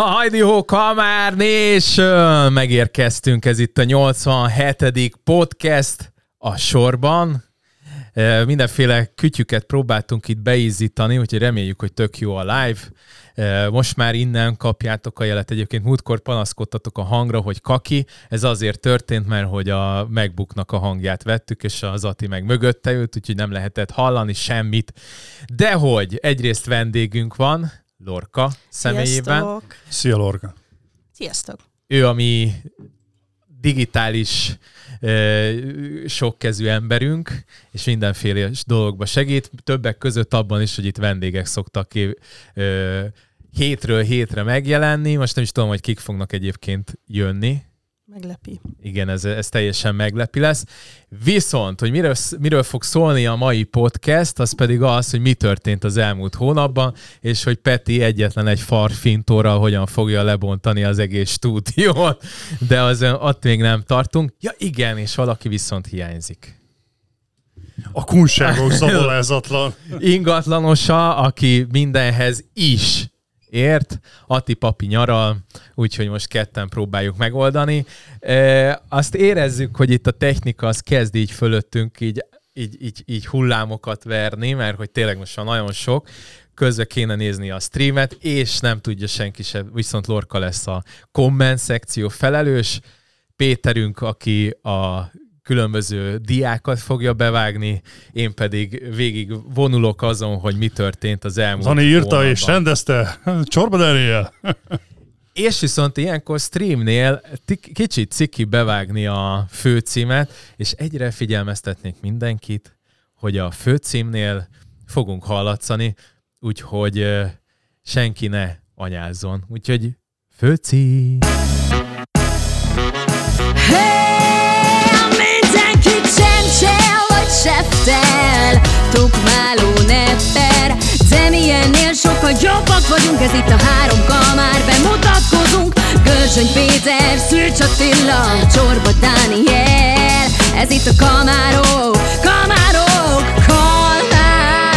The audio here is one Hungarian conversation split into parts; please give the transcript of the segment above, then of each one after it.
A Heidi Ho Kamár Nation! Megérkeztünk, ez itt a 87. podcast a sorban. Mindenféle kütyüket próbáltunk itt beízítani, úgyhogy reméljük, hogy tök jó a live. Most már innen kapjátok a jelet. Egyébként múltkor panaszkodtatok a hangra, hogy kaki. Ez azért történt, mert hogy a MacBooknak a hangját vettük, és az Ati meg mögötte ült, úgyhogy nem lehetett hallani semmit. De hogy egyrészt vendégünk van, Lorca személyében. Sziasztok. Szia, Lorca. Sziasztok. Ő a mi digitális sokkezű emberünk, és mindenféle dologba segít. Többek között abban is, hogy itt vendégek szoktak ki, hétről hétre megjelenni. Most nem is tudom, hogy kik fognak egyébként jönni. Meglepi. Igen, ez, ez teljesen meglepi lesz. Viszont, hogy miről, miről fog szólni a mai podcast, az pedig az, hogy mi történt az elmúlt hónapban, és hogy Peti egyetlen egy farfintóra hogyan fogja lebontani az egész stúdiót, de az, ott még nem tartunk. Ja igen, és valaki viszont hiányzik. A kunságok szabolázatlan. Ingatlanosa, aki mindenhez is ért, Ati papi nyaral, úgyhogy most ketten próbáljuk megoldani. E, azt érezzük, hogy itt a technika az kezd így fölöttünk így, így, így, így hullámokat verni, mert hogy tényleg most nagyon sok, közbe kéne nézni a streamet, és nem tudja senki se, viszont Lorka lesz a komment szekció felelős, Péterünk, aki a különböző diákat fogja bevágni, én pedig végig vonulok azon, hogy mi történt az elmúlt Zani írta hónapban. és rendezte, csorba Daniel. És viszont ilyenkor streamnél kicsit ciki bevágni a főcímet, és egyre figyelmeztetnék mindenkit, hogy a főcímnél fogunk hallatszani, úgyhogy senki ne anyázzon. Úgyhogy főcím! seftel vagyunk Ez itt a három kamár Bemutatkozunk Gölcsöny Péter, Szűcs Attila Csorba Dániel. Ez itt a kamárok Kamárok Kalmár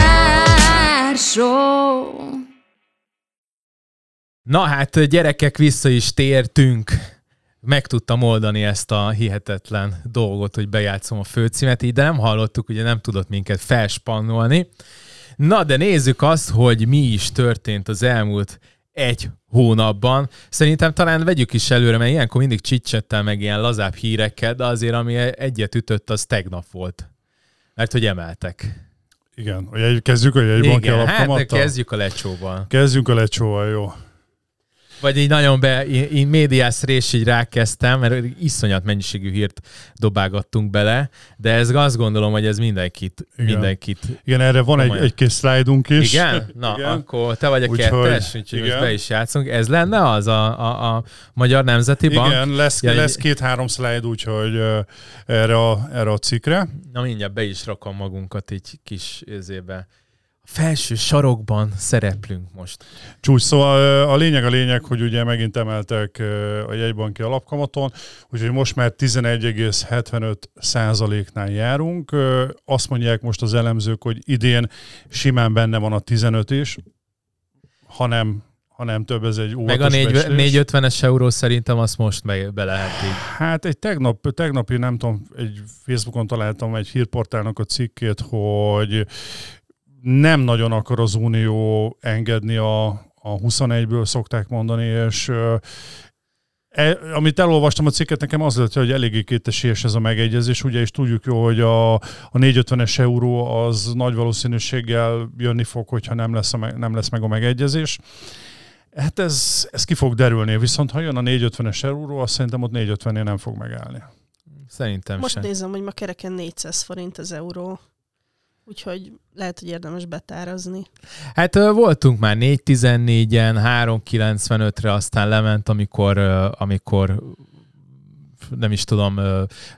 Na hát gyerekek, vissza is tértünk. Meg tudtam oldani ezt a hihetetlen dolgot, hogy bejátszom a főcímet, így de nem hallottuk, ugye nem tudott minket felspannolni. Na, de nézzük azt, hogy mi is történt az elmúlt egy hónapban. Szerintem talán vegyük is előre, mert ilyenkor mindig csicsettel meg ilyen lazább hírekkel, de azért ami egyet ütött, az tegnap volt. Mert hogy emeltek. Igen, hogy kezdjük a jegybanki Igen, hát kezdjük a lecsóval. Kezdjünk a lecsóval, jó. Vagy így nagyon be, én médiás rés így rákezdtem, mert iszonyat mennyiségű hírt dobálgattunk bele, de ez azt gondolom, hogy ez mindenkit, Igen. mindenkit. Igen, erre van egy, egy kis szlájdunk is. Igen? Na, Igen. akkor te vagy a úgy kettes, úgyhogy most be is játszunk. Ez lenne az a, a, a Magyar Nemzeti Bank? Igen, lesz, ja, lesz két-három szlájd, úgyhogy uh, erre a, erre a cikkre. Na mindjárt be is rakom magunkat egy kis ézébe felső sarokban szereplünk most. Csúcs, szóval a lényeg a lényeg, hogy ugye megint emeltek a jegybanki alapkamaton, úgyhogy most már 11,75 százaléknál járunk. Azt mondják most az elemzők, hogy idén simán benne van a 15 is, hanem ha nem több, ez egy Meg a 450-es euró szerintem azt most meg be lehet így. Hát egy tegnap, tegnapi, nem tudom, egy Facebookon találtam egy hírportálnak a cikkét, hogy nem nagyon akar az Unió engedni a, a 21-ből, szokták mondani, és E, amit elolvastam a cikket, nekem az lett, hogy eléggé kétesélyes ez a megegyezés, ugye, és tudjuk jó, hogy a, a 450-es euró az nagy valószínűséggel jönni fog, hogyha nem lesz, a, nem lesz meg a megegyezés. Hát ez, ez ki fog derülni, viszont ha jön a 450-es euró, azt szerintem ott 450-nél nem fog megállni. Szerintem Most sem. nézem, hogy ma kereken 400 forint az euró úgyhogy lehet, hogy érdemes betárazni. Hát voltunk már 4.14-en, 3.95-re, aztán lement, amikor, amikor nem is tudom,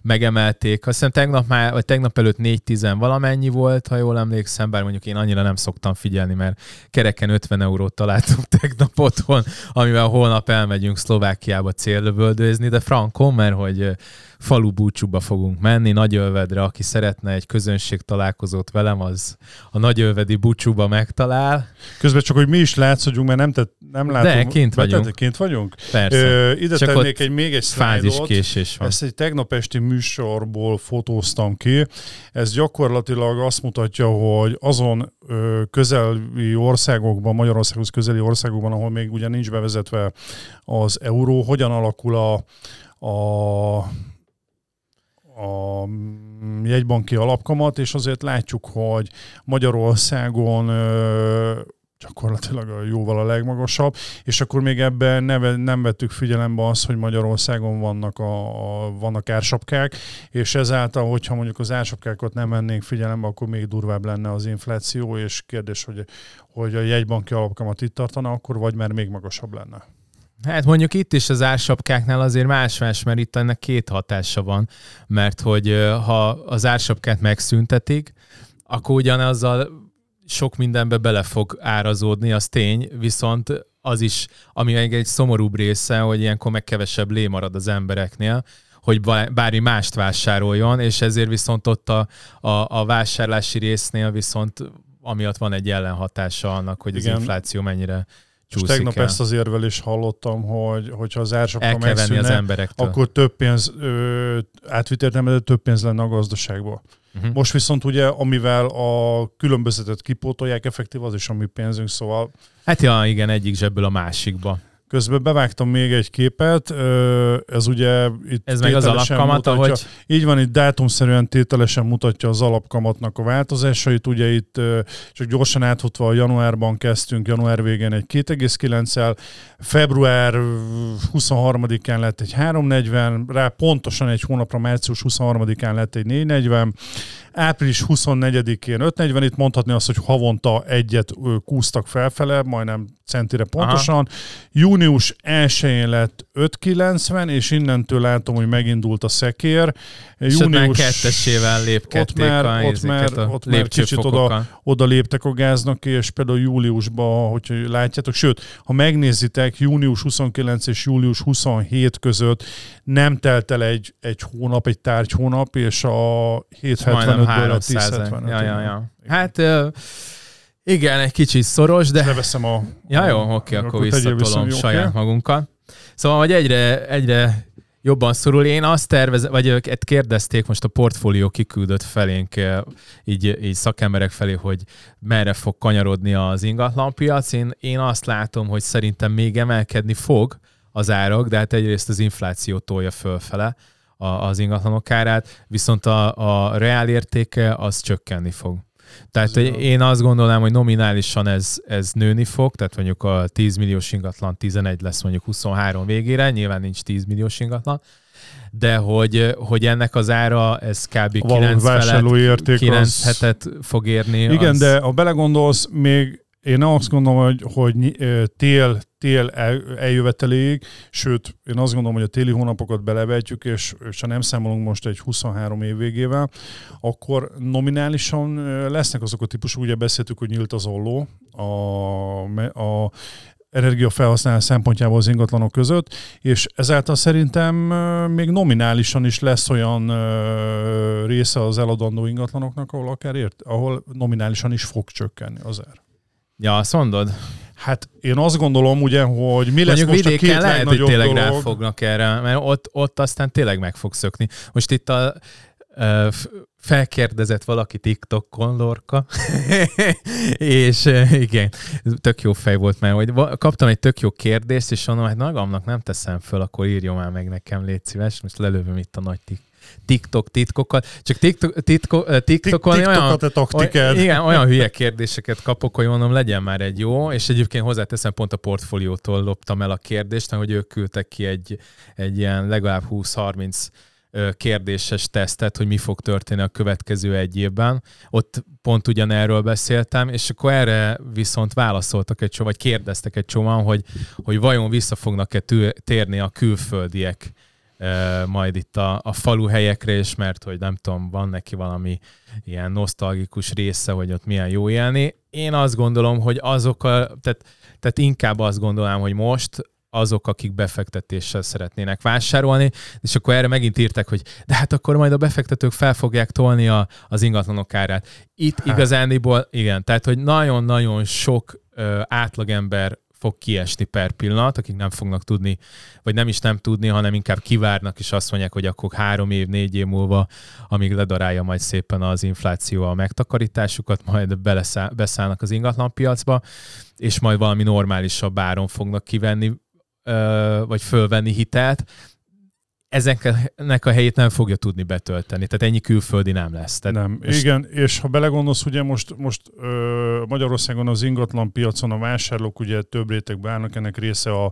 megemelték. Azt hiszem tegnap, már, vagy tegnap előtt 4-10 valamennyi volt, ha jól emlékszem, bár mondjuk én annyira nem szoktam figyelni, mert kereken 50 eurót találtunk tegnap otthon, amivel holnap elmegyünk Szlovákiába célövöldőzni, de frankon, mert hogy falu búcsúba fogunk menni, Nagyölvedre, aki szeretne egy közönség találkozót velem, az a Nagyölvedi búcsúba megtalál. Közben csak, hogy mi is látszódjunk, mert nem, tett, nem látom. De, kint vagyunk. Te, kint vagyunk? Persze. Ö, ide Csak tennék egy, még egy szlájdot. késés van. Ezt egy tegnap esti műsorból fotóztam ki. Ez gyakorlatilag azt mutatja, hogy azon ö, közeli országokban, Magyarországhoz közeli országokban, ahol még ugye nincs bevezetve az euró, hogyan alakul a, a, a jegybanki alapkamat, és azért látjuk, hogy Magyarországon gyakorlatilag jóval a legmagasabb, és akkor még ebben ne, nem vettük figyelembe azt, hogy Magyarországon vannak, a, a, vannak ársapkák, és ezáltal, hogyha mondjuk az ársapkákat nem vennénk figyelembe, akkor még durvább lenne az infláció, és kérdés, hogy, hogy a jegybanki alapkamat itt tartana, akkor vagy már még magasabb lenne. Hát mondjuk itt is az ársapkáknál azért más-más, mert itt ennek két hatása van, mert hogy ha az ársapkát megszüntetik, akkor ugyanazzal sok mindenbe bele fog árazódni, az tény, viszont az is, ami még egy szomorúbb része, hogy ilyenkor meg kevesebb lé marad az embereknél, hogy bá- bármi mást vásároljon, és ezért viszont ott a, a, a vásárlási résznél viszont amiatt van egy ellenhatása annak, hogy Igen. az infláció mennyire Csúszik tegnap el. ezt az érvel is hallottam, hogy hogyha az kell venni az megszűnne, emberektől. akkor több pénz, ö, átvitértem, de több pénz lenne a gazdaságból. uh-huh. Most viszont ugye, amivel a különbözetet kipótolják, effektív az is a mi pénzünk, szóval Hát ja, igen, egyik zsebből a másikba. Közben bevágtam még egy képet, ez ugye itt Ez meg az alapkamat, mutatja, ahogy Így van, itt dátumszerűen tételesen mutatja az alapkamatnak a változásait. Ugye itt csak gyorsan átfutva a januárban kezdtünk, január végén egy 2,9-el, február 23-án lett egy 3,40, rá pontosan egy hónapra, március 23-án lett egy 4,40, április 24-én 5,40, itt mondhatni azt, hogy havonta egyet kúztak felfele, majdnem centire pontosan. Aha. Június 1-én lett 5,90, és innentől látom, hogy megindult a szekér. már kettesével lépkedték ott már- a, ott már- a ott már kicsit oda- oda léptek a gáznak, és például júliusban, hogyha látjátok, sőt, ha megnézitek, június 29 és július 27 között nem telt el egy, egy hónap, egy tárgy hónap, és a Majdnem 775-ből a 300 1075. ja, ja, ja. Hát ö, igen, egy kicsit szoros, de Leveszem a... Ja, jó, oké, akkor, akkor visszatolom vissza, jó, saját oké? magunkat. Szóval, hogy egyre, egyre jobban szorul. Én azt tervezem, vagy ők ezt kérdezték, most a portfólió kiküldött felénk, eh, így, így szakemberek felé, hogy merre fog kanyarodni az ingatlanpiac. Én, én azt látom, hogy szerintem még emelkedni fog az árak, de hát egyrészt az infláció tolja fölfele az ingatlanok árát, viszont a, a reál értéke az csökkenni fog. Tehát Ez én azt gondolom, hogy nominálisan ez, ez nőni fog, tehát mondjuk a 10 milliós ingatlan 11 lesz mondjuk 23 végére, nyilván nincs 10 milliós ingatlan, de hogy, hogy ennek az ára, ez kb. Való 9 felett, vásárlói érték 9 az... hetet fog érni. Igen, az, de ha belegondolsz, még én azt gondolom, hogy, hogy tél, tél el, eljöveteléig, sőt, én azt gondolom, hogy a téli hónapokat belevetjük, és, és ha nem számolunk most egy 23 év végével, akkor nominálisan lesznek azok a típusú, ugye beszéltük, hogy nyílt az olló a, a energiafelhasználás szempontjából az ingatlanok között, és ezáltal szerintem még nominálisan is lesz olyan része az eladandó ingatlanoknak, ahol akár ért, ahol nominálisan is fog csökkenni az ár. Ja, azt mondod? Hát én azt gondolom ugye, hogy mi lesz Mondjuk most a vidéken két lehet, hogy tényleg dolog. ráfognak erre, mert ott, ott aztán tényleg meg fog szökni. Most itt a felkérdezett valaki TikTokon, Lorka, és igen, tök jó fej volt, mert hogy kaptam egy tök jó kérdést, és mondom, hát magamnak nem teszem föl, akkor írjon már meg nekem, légy szíves, most lelövöm itt a nagy tik- TikTok titkokat. Csak TikTok, titko, ö, TikTokon olyan, TikTok a te taktikád. Oly, igen, olyan hülye kérdéseket kapok, hogy mondom, legyen már egy jó, és egyébként hozzáteszem, pont a portfóliótól loptam el a kérdést, hogy ők küldtek ki egy, egy ilyen legalább 20-30 ö, kérdéses tesztet, hogy mi fog történni a következő egy évben. Ott pont ugyanerről beszéltem, és akkor erre viszont válaszoltak egy csomó, vagy kérdeztek egy csomóan, hogy, hogy vajon vissza fognak-e térni a külföldiek majd itt a, a falu helyekre, és mert hogy nem tudom, van neki valami ilyen nosztalgikus része, hogy ott milyen jó élni. Én azt gondolom, hogy azok a, tehát, tehát inkább azt gondolom, hogy most azok, akik befektetéssel szeretnének vásárolni, és akkor erre megint írtak, hogy de hát akkor majd a befektetők fel fogják tolni a, az ingatlanok árát. Itt hát. igazániból, igen, tehát hogy nagyon-nagyon sok ö, átlagember fog kiesni per pillanat, akik nem fognak tudni, vagy nem is nem tudni, hanem inkább kivárnak, és azt mondják, hogy akkor három év, négy év múlva, amíg ledarálja majd szépen az infláció a megtakarításukat, majd beleszáll, beszállnak az ingatlanpiacba, és majd valami normálisabb áron fognak kivenni, vagy fölvenni hitelt, ezeknek a helyét nem fogja tudni betölteni. Tehát ennyi külföldi nem lesz. Tehát nem. Most... Igen, és ha belegondolsz, ugye most, most ö, Magyarországon az ingatlan piacon a vásárlók ugye több rétegbe állnak, ennek része a,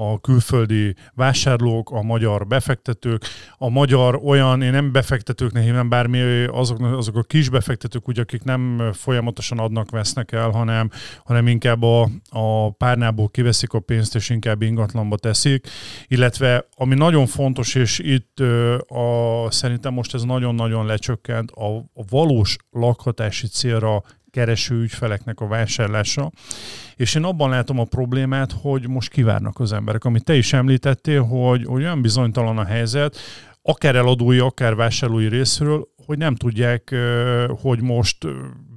a külföldi vásárlók, a magyar befektetők, a magyar olyan, én nem befektetőknek hívnám bármi, azok, azok a kis befektetők, ugye, akik nem folyamatosan adnak, vesznek el, hanem, hanem inkább a, a párnából kiveszik a pénzt, és inkább ingatlanba teszik, illetve ami nagyon fontos, és itt a, szerintem most ez nagyon-nagyon lecsökkent, a, a valós lakhatási célra kereső ügyfeleknek a vásárlása. És én abban látom a problémát, hogy most kivárnak az emberek. Amit te is említettél, hogy, olyan bizonytalan a helyzet, akár eladói, akár vásárlói részről, hogy nem tudják, hogy most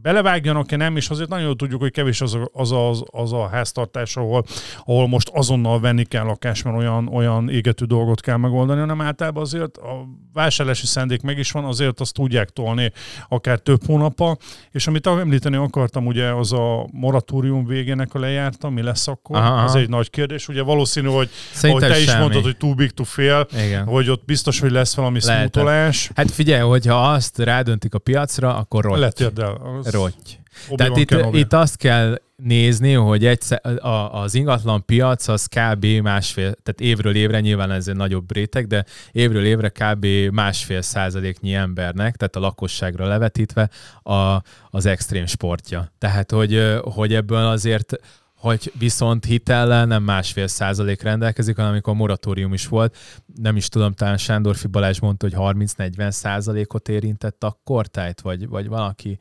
belevágjanak-e, nem, és azért nagyon tudjuk, hogy kevés az a, az, az, az a háztartás, ahol, ahol most azonnal venni kell lakás, mert olyan, olyan égető dolgot kell megoldani, hanem általában azért a vásárlási szendék meg is van, azért azt tudják tolni akár több hónapa, és amit említeni akartam, ugye az a moratórium végének a lejárta, mi lesz akkor, aha, az egy nagy kérdés. Ugye valószínű, hogy ahogy te semmi. is mondtad, hogy too big to fail, Igen. hogy ott biztos, hogy lesz valami szmútolás. Hát figyelj, hogyha azt rádöntik a piacra, akkor rotty. Letérdel. Rotty. Tehát itt, itt azt kell nézni, hogy egyszer, a, az ingatlan piac az kb. másfél, tehát évről évre, nyilván ez egy nagyobb réteg, de évről évre kb. másfél százaléknyi embernek, tehát a lakosságra levetítve a, az extrém sportja. Tehát, hogy, hogy ebből azért hogy viszont hitellel nem másfél százalék rendelkezik, hanem amikor moratórium is volt. Nem is tudom, talán Sándorfi Balázs mondta, hogy 30-40 százalékot érintett a kortájt, vagy, vagy valaki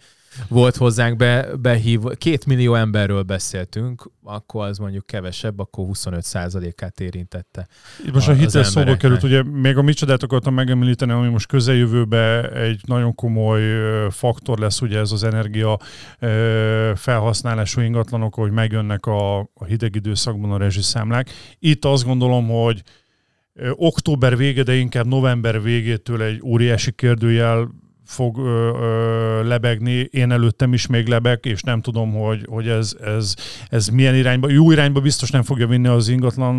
volt hozzánk be, behív, két millió emberről beszéltünk, akkor az mondjuk kevesebb, akkor 25%-át érintette. Itt most a, a hitel szóba került, ugye még a micsodát akartam megemlíteni, ami most közeljövőben egy nagyon komoly faktor lesz, ugye ez az energia felhasználású ingatlanok, hogy megjönnek a, a hideg időszakban a rezsiszámlák. Itt azt gondolom, hogy október vége, de inkább november végétől egy óriási kérdőjel fog ö, ö, lebegni, én előttem is még lebeg, és nem tudom, hogy, hogy ez, ez, ez milyen irányba, jó irányba biztos nem fogja vinni az ingatlan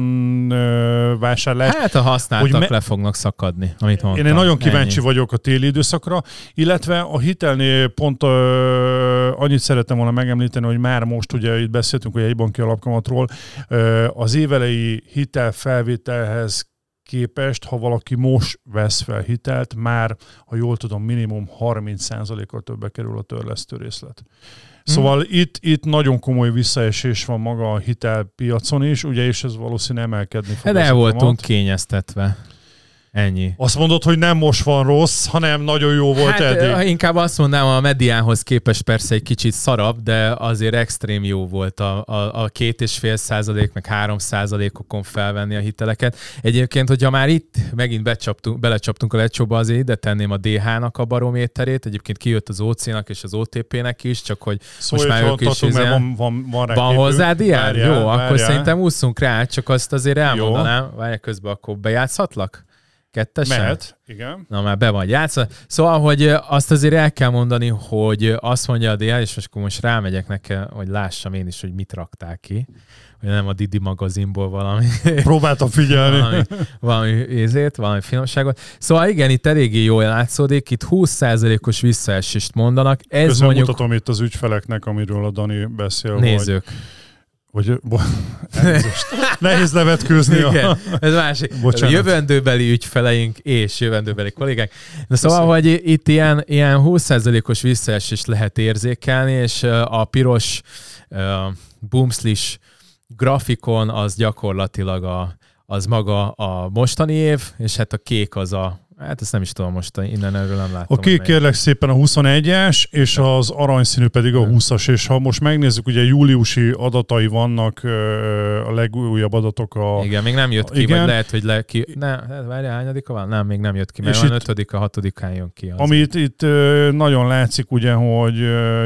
ö, vásárlást. Hát a használtak hogy me- le fognak szakadni, amit mondtam. Én nagyon kíváncsi Ennyi. vagyok a téli időszakra, illetve a hitelnél pont ö, annyit szerettem volna megemlíteni, hogy már most ugye itt beszéltünk hogy egy banki alapkamatról, ö, az évelei hitelfelvételhez képest, ha valaki most vesz fel hitelt, már, ha jól tudom, minimum 30%-kal többe kerül a törlesztő részlet. Szóval hmm. itt, itt nagyon komoly visszaesés van maga a hitelpiacon is, ugye, és ez valószínűleg emelkedni fog. De el voltunk kényeztetve. Ennyi. Azt mondod, hogy nem most van rossz, hanem nagyon jó volt hát, eddig. Inkább azt mondanám, a mediánhoz képest persze egy kicsit szarabb, de azért extrém jó volt a, a, a két és fél százalék, meg három százalékokon felvenni a hiteleket. Egyébként, hogyha már itt megint becsaptunk, belecsaptunk a lecsóba, azért ide tenném a DH-nak a barométerét. Egyébként kijött az OC-nak és az OTP-nek is, csak hogy Szólj, most már ők is... Mert van, van, van, rá van hozzá diár? Jó, várjál. akkor szerintem ússzunk rá, csak azt azért elmondanám. Várj, közben akkor bejátszhatlak? Kettesen? Mehet, igen. Na már be vagy játszva. Szóval, hogy azt azért el kell mondani, hogy azt mondja a DL, és most akkor most rámegyek neki, hogy lássam én is, hogy mit rakták ki. Hogy nem a Didi magazinból valami... Próbáltam figyelni. valami, valami ézét, valami finomságot. Szóval igen, itt eléggé jól látszódik, itt 20%-os visszaesést mondanak. Ez Közben mondjuk... mutatom itt az ügyfeleknek, amiről a Dani beszél. Nézők. Hogy vagy, bo, nehéz levetkőzni. Igen, a... ez másik. Bocsánat. Jövendőbeli ügyfeleink és jövendőbeli kollégák. Na szóval, hogy itt ilyen, ilyen 20%-os visszaesést lehet érzékelni, és a piros uh, boomslish grafikon az gyakorlatilag a, az maga a mostani év, és hát a kék az a, Hát ezt nem is tudom most, innen erről nem látom. A kék kérlek szépen a 21-es, és az aranyszínű pedig a 20-as, és ha most megnézzük, ugye júliusi adatai vannak, a legújabb adatok a... Igen, még nem jött ki, igen. vagy lehet, hogy le ki... Ne, hát várjál, hányadika van? Nem, még nem jött ki, mert van ötödik, a hatodikán jön ki. Az. Ami itt, itt nagyon látszik ugye, hogy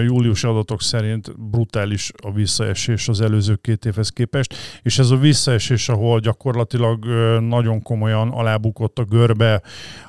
júliusi adatok szerint brutális a visszaesés az előző két évhez képest, és ez a visszaesés, ahol gyakorlatilag nagyon komolyan alábukott a görbe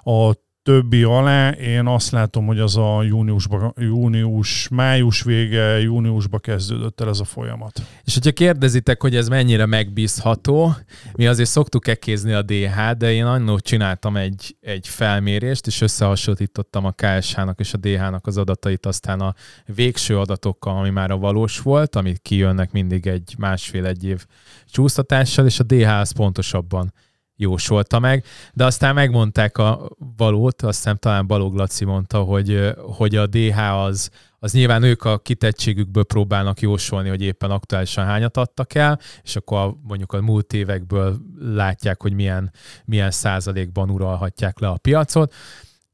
a többi alá, én azt látom, hogy az a júniusba, június, május vége, júniusba kezdődött el ez a folyamat. És hogyha kérdezitek, hogy ez mennyire megbízható, mi azért szoktuk ekézni a DH, de én annól csináltam egy, egy felmérést, és összehasonlítottam a KSH-nak és a DH-nak az adatait aztán a végső adatokkal, ami már a valós volt, amit kijönnek mindig egy másfél-egy év csúsztatással, és a DH az pontosabban jósolta meg, de aztán megmondták a valót, azt hiszem talán Balog Laci mondta, hogy, hogy a DH az, az nyilván ők a kitettségükből próbálnak jósolni, hogy éppen aktuálisan hányat adtak el, és akkor mondjuk a múlt évekből látják, hogy milyen, milyen százalékban uralhatják le a piacot,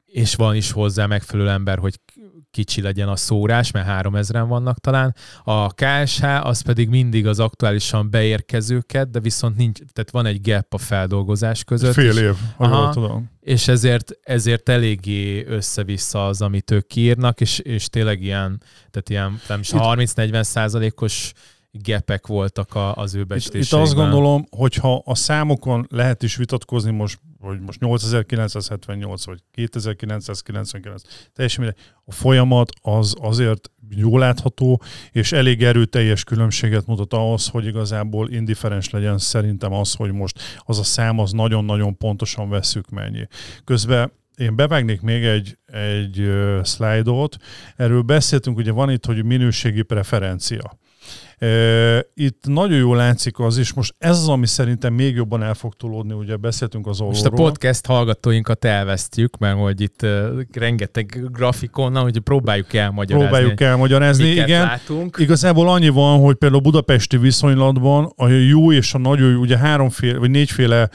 és van is hozzá megfelelő ember, hogy kicsi legyen a szórás, mert 3000-en vannak talán. A KSH az pedig mindig az aktuálisan beérkezőket, de viszont nincs, tehát van egy gap a feldolgozás között. Fél év, aha, tudom. És ezért, ezért eléggé össze-vissza az, amit ők kiírnak, és, és tényleg ilyen, tehát ilyen nem is 30-40 százalékos gepek voltak a, az ő Itt, itt azt gondolom, hogyha a számokon lehet is vitatkozni most, hogy most 8978 vagy 2999, teljesen mindegy. A folyamat az azért jól látható, és elég erőteljes különbséget mutat ahhoz, hogy igazából indiferens legyen szerintem az, hogy most az a szám az nagyon-nagyon pontosan veszük mennyi. Közben én bevágnék még egy, egy uh, szlájdot. Erről beszéltünk, ugye van itt, hogy minőségi preferencia. Itt nagyon jól látszik az is, most ez az, ami szerintem még jobban el fog tolódni, ugye beszéltünk az Most a podcast hallgatóinkat elvesztjük, mert hogy itt rengeteg grafikon, hogy próbáljuk elmagyarázni. Próbáljuk elmagyarázni, igen. Látunk. Igazából annyi van, hogy például a budapesti viszonylatban a jó és a nagyon jó, ugye háromféle, vagy négyféle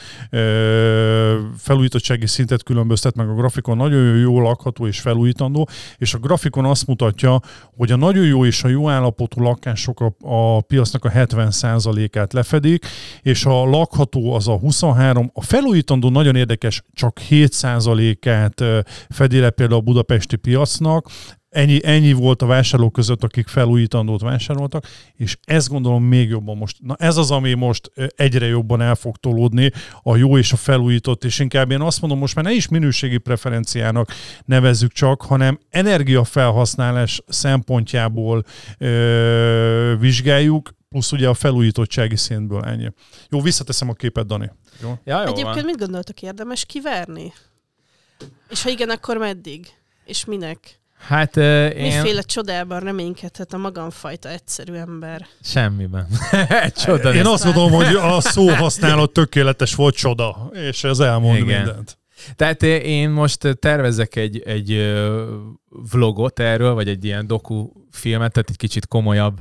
felújítottsági szintet különböztet meg a grafikon, nagyon jó lakható és felújítandó, és a grafikon azt mutatja, hogy a nagyon jó és a jó állapotú lakások a, a piacnak a 70%-át lefedik, és a lakható az a 23, a felújítandó nagyon érdekes, csak 7%-át fedi le például a budapesti piacnak, Ennyi, ennyi volt a vásárlók között, akik felújítandót vásároltak, és ezt gondolom még jobban most. Na ez az, ami most egyre jobban el fog tolódni, a jó és a felújított, és inkább én azt mondom, most már ne is minőségi preferenciának nevezzük csak, hanem energiafelhasználás szempontjából ö, vizsgáljuk, plusz ugye a felújítottsági szintből ennyi. Jó, visszateszem a képet, Dani. Jó? Ja, jó Egyébként van. mit gondoltok, érdemes kiverni? És ha igen, akkor meddig? És minek? Hát uh, én... Miféle csodában reménykedhet a magamfajta egyszerű ember? Semmiben. Csoda. Én azt mondom, hogy a szó használat tökéletes volt csoda, és ez elmond Igen. mindent. Tehát én most tervezek egy, egy vlogot erről, vagy egy ilyen filmet, tehát egy kicsit komolyabb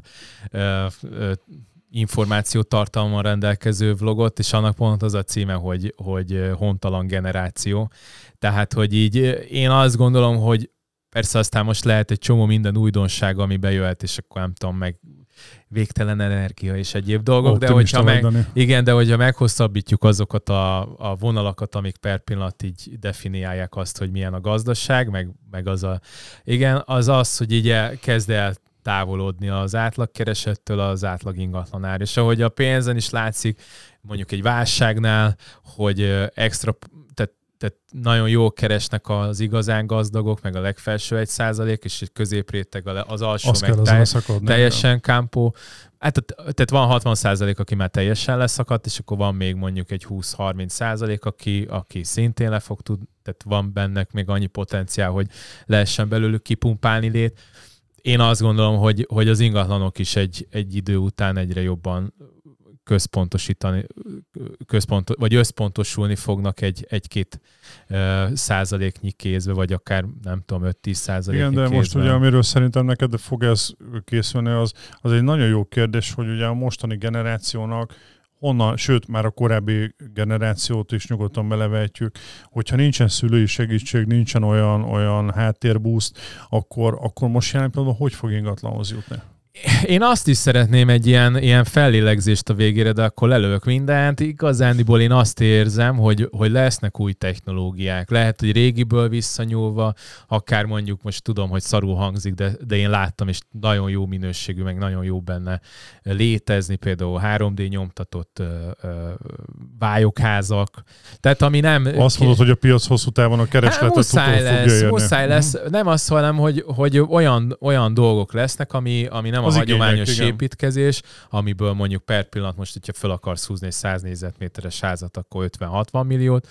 információtartalommal rendelkező vlogot, és annak pont az a címe, hogy, hogy hontalan generáció. Tehát, hogy így én azt gondolom, hogy Persze aztán most lehet egy csomó minden újdonság, ami bejöhet, és akkor nem tudom, meg végtelen energia és egyéb dolgok, Optimista de hogyha meg, igen, de hogyha meghosszabbítjuk azokat a, a vonalakat, amik per pillanat így definiálják azt, hogy milyen a gazdaság, meg, meg az a, igen, az az, hogy így el, kezd el távolodni az átlagkeresettől az átlag ingatlanár. És ahogy a pénzen is látszik, mondjuk egy válságnál, hogy extra tehát nagyon jó keresnek az igazán gazdagok, meg a legfelső egy százalék, és egy középréteg az alsó, Azt meg telj, szakadni, teljesen kámpó. Hát, tehát van 60 százalék, aki már teljesen leszakadt, és akkor van még mondjuk egy 20-30 százalék, aki, aki szintén le fog tudni, tehát van bennek még annyi potenciál, hogy lehessen belőlük kipumpálni lét. Én azt gondolom, hogy, hogy az ingatlanok is egy, egy idő után egyre jobban központosítani, központ, vagy összpontosulni fognak egy, egy-két százaléknyi kézbe, vagy akár nem tudom, 5-10 százaléknyi Igen, de kézbe. most ugye amiről szerintem neked fog ez készülni, az, az egy nagyon jó kérdés, hogy ugye a mostani generációnak honnan, sőt, már a korábbi generációt is nyugodtan belevetjük, hogyha nincsen szülői segítség, nincsen olyan, olyan háttérbúszt, akkor, akkor most jelen pillanatban hogy fog ingatlanhoz jutni? Én azt is szeretném egy ilyen, ilyen fellélegzést a végére, de akkor lelövök mindent. Igazándiból én azt érzem, hogy, hogy lesznek új technológiák. Lehet, hogy régiből visszanyúlva, akár mondjuk most tudom, hogy szarul hangzik, de, de én láttam, és nagyon jó minőségű, meg nagyon jó benne létezni, például 3D nyomtatott ö, ö, vályokházak. Tehát ami nem... Azt mondod, hogy a piac hosszú távon a keresletet hát, muszáj lesz, muszáj lesz. Hmm. Nem az, hanem, hogy, hogy olyan, olyan dolgok lesznek, ami, ami nem az a hagyományos igények, építkezés, amiből mondjuk per pillanat most, hogyha fel akarsz húzni egy 100 négyzetméteres házat, akkor 50-60 milliót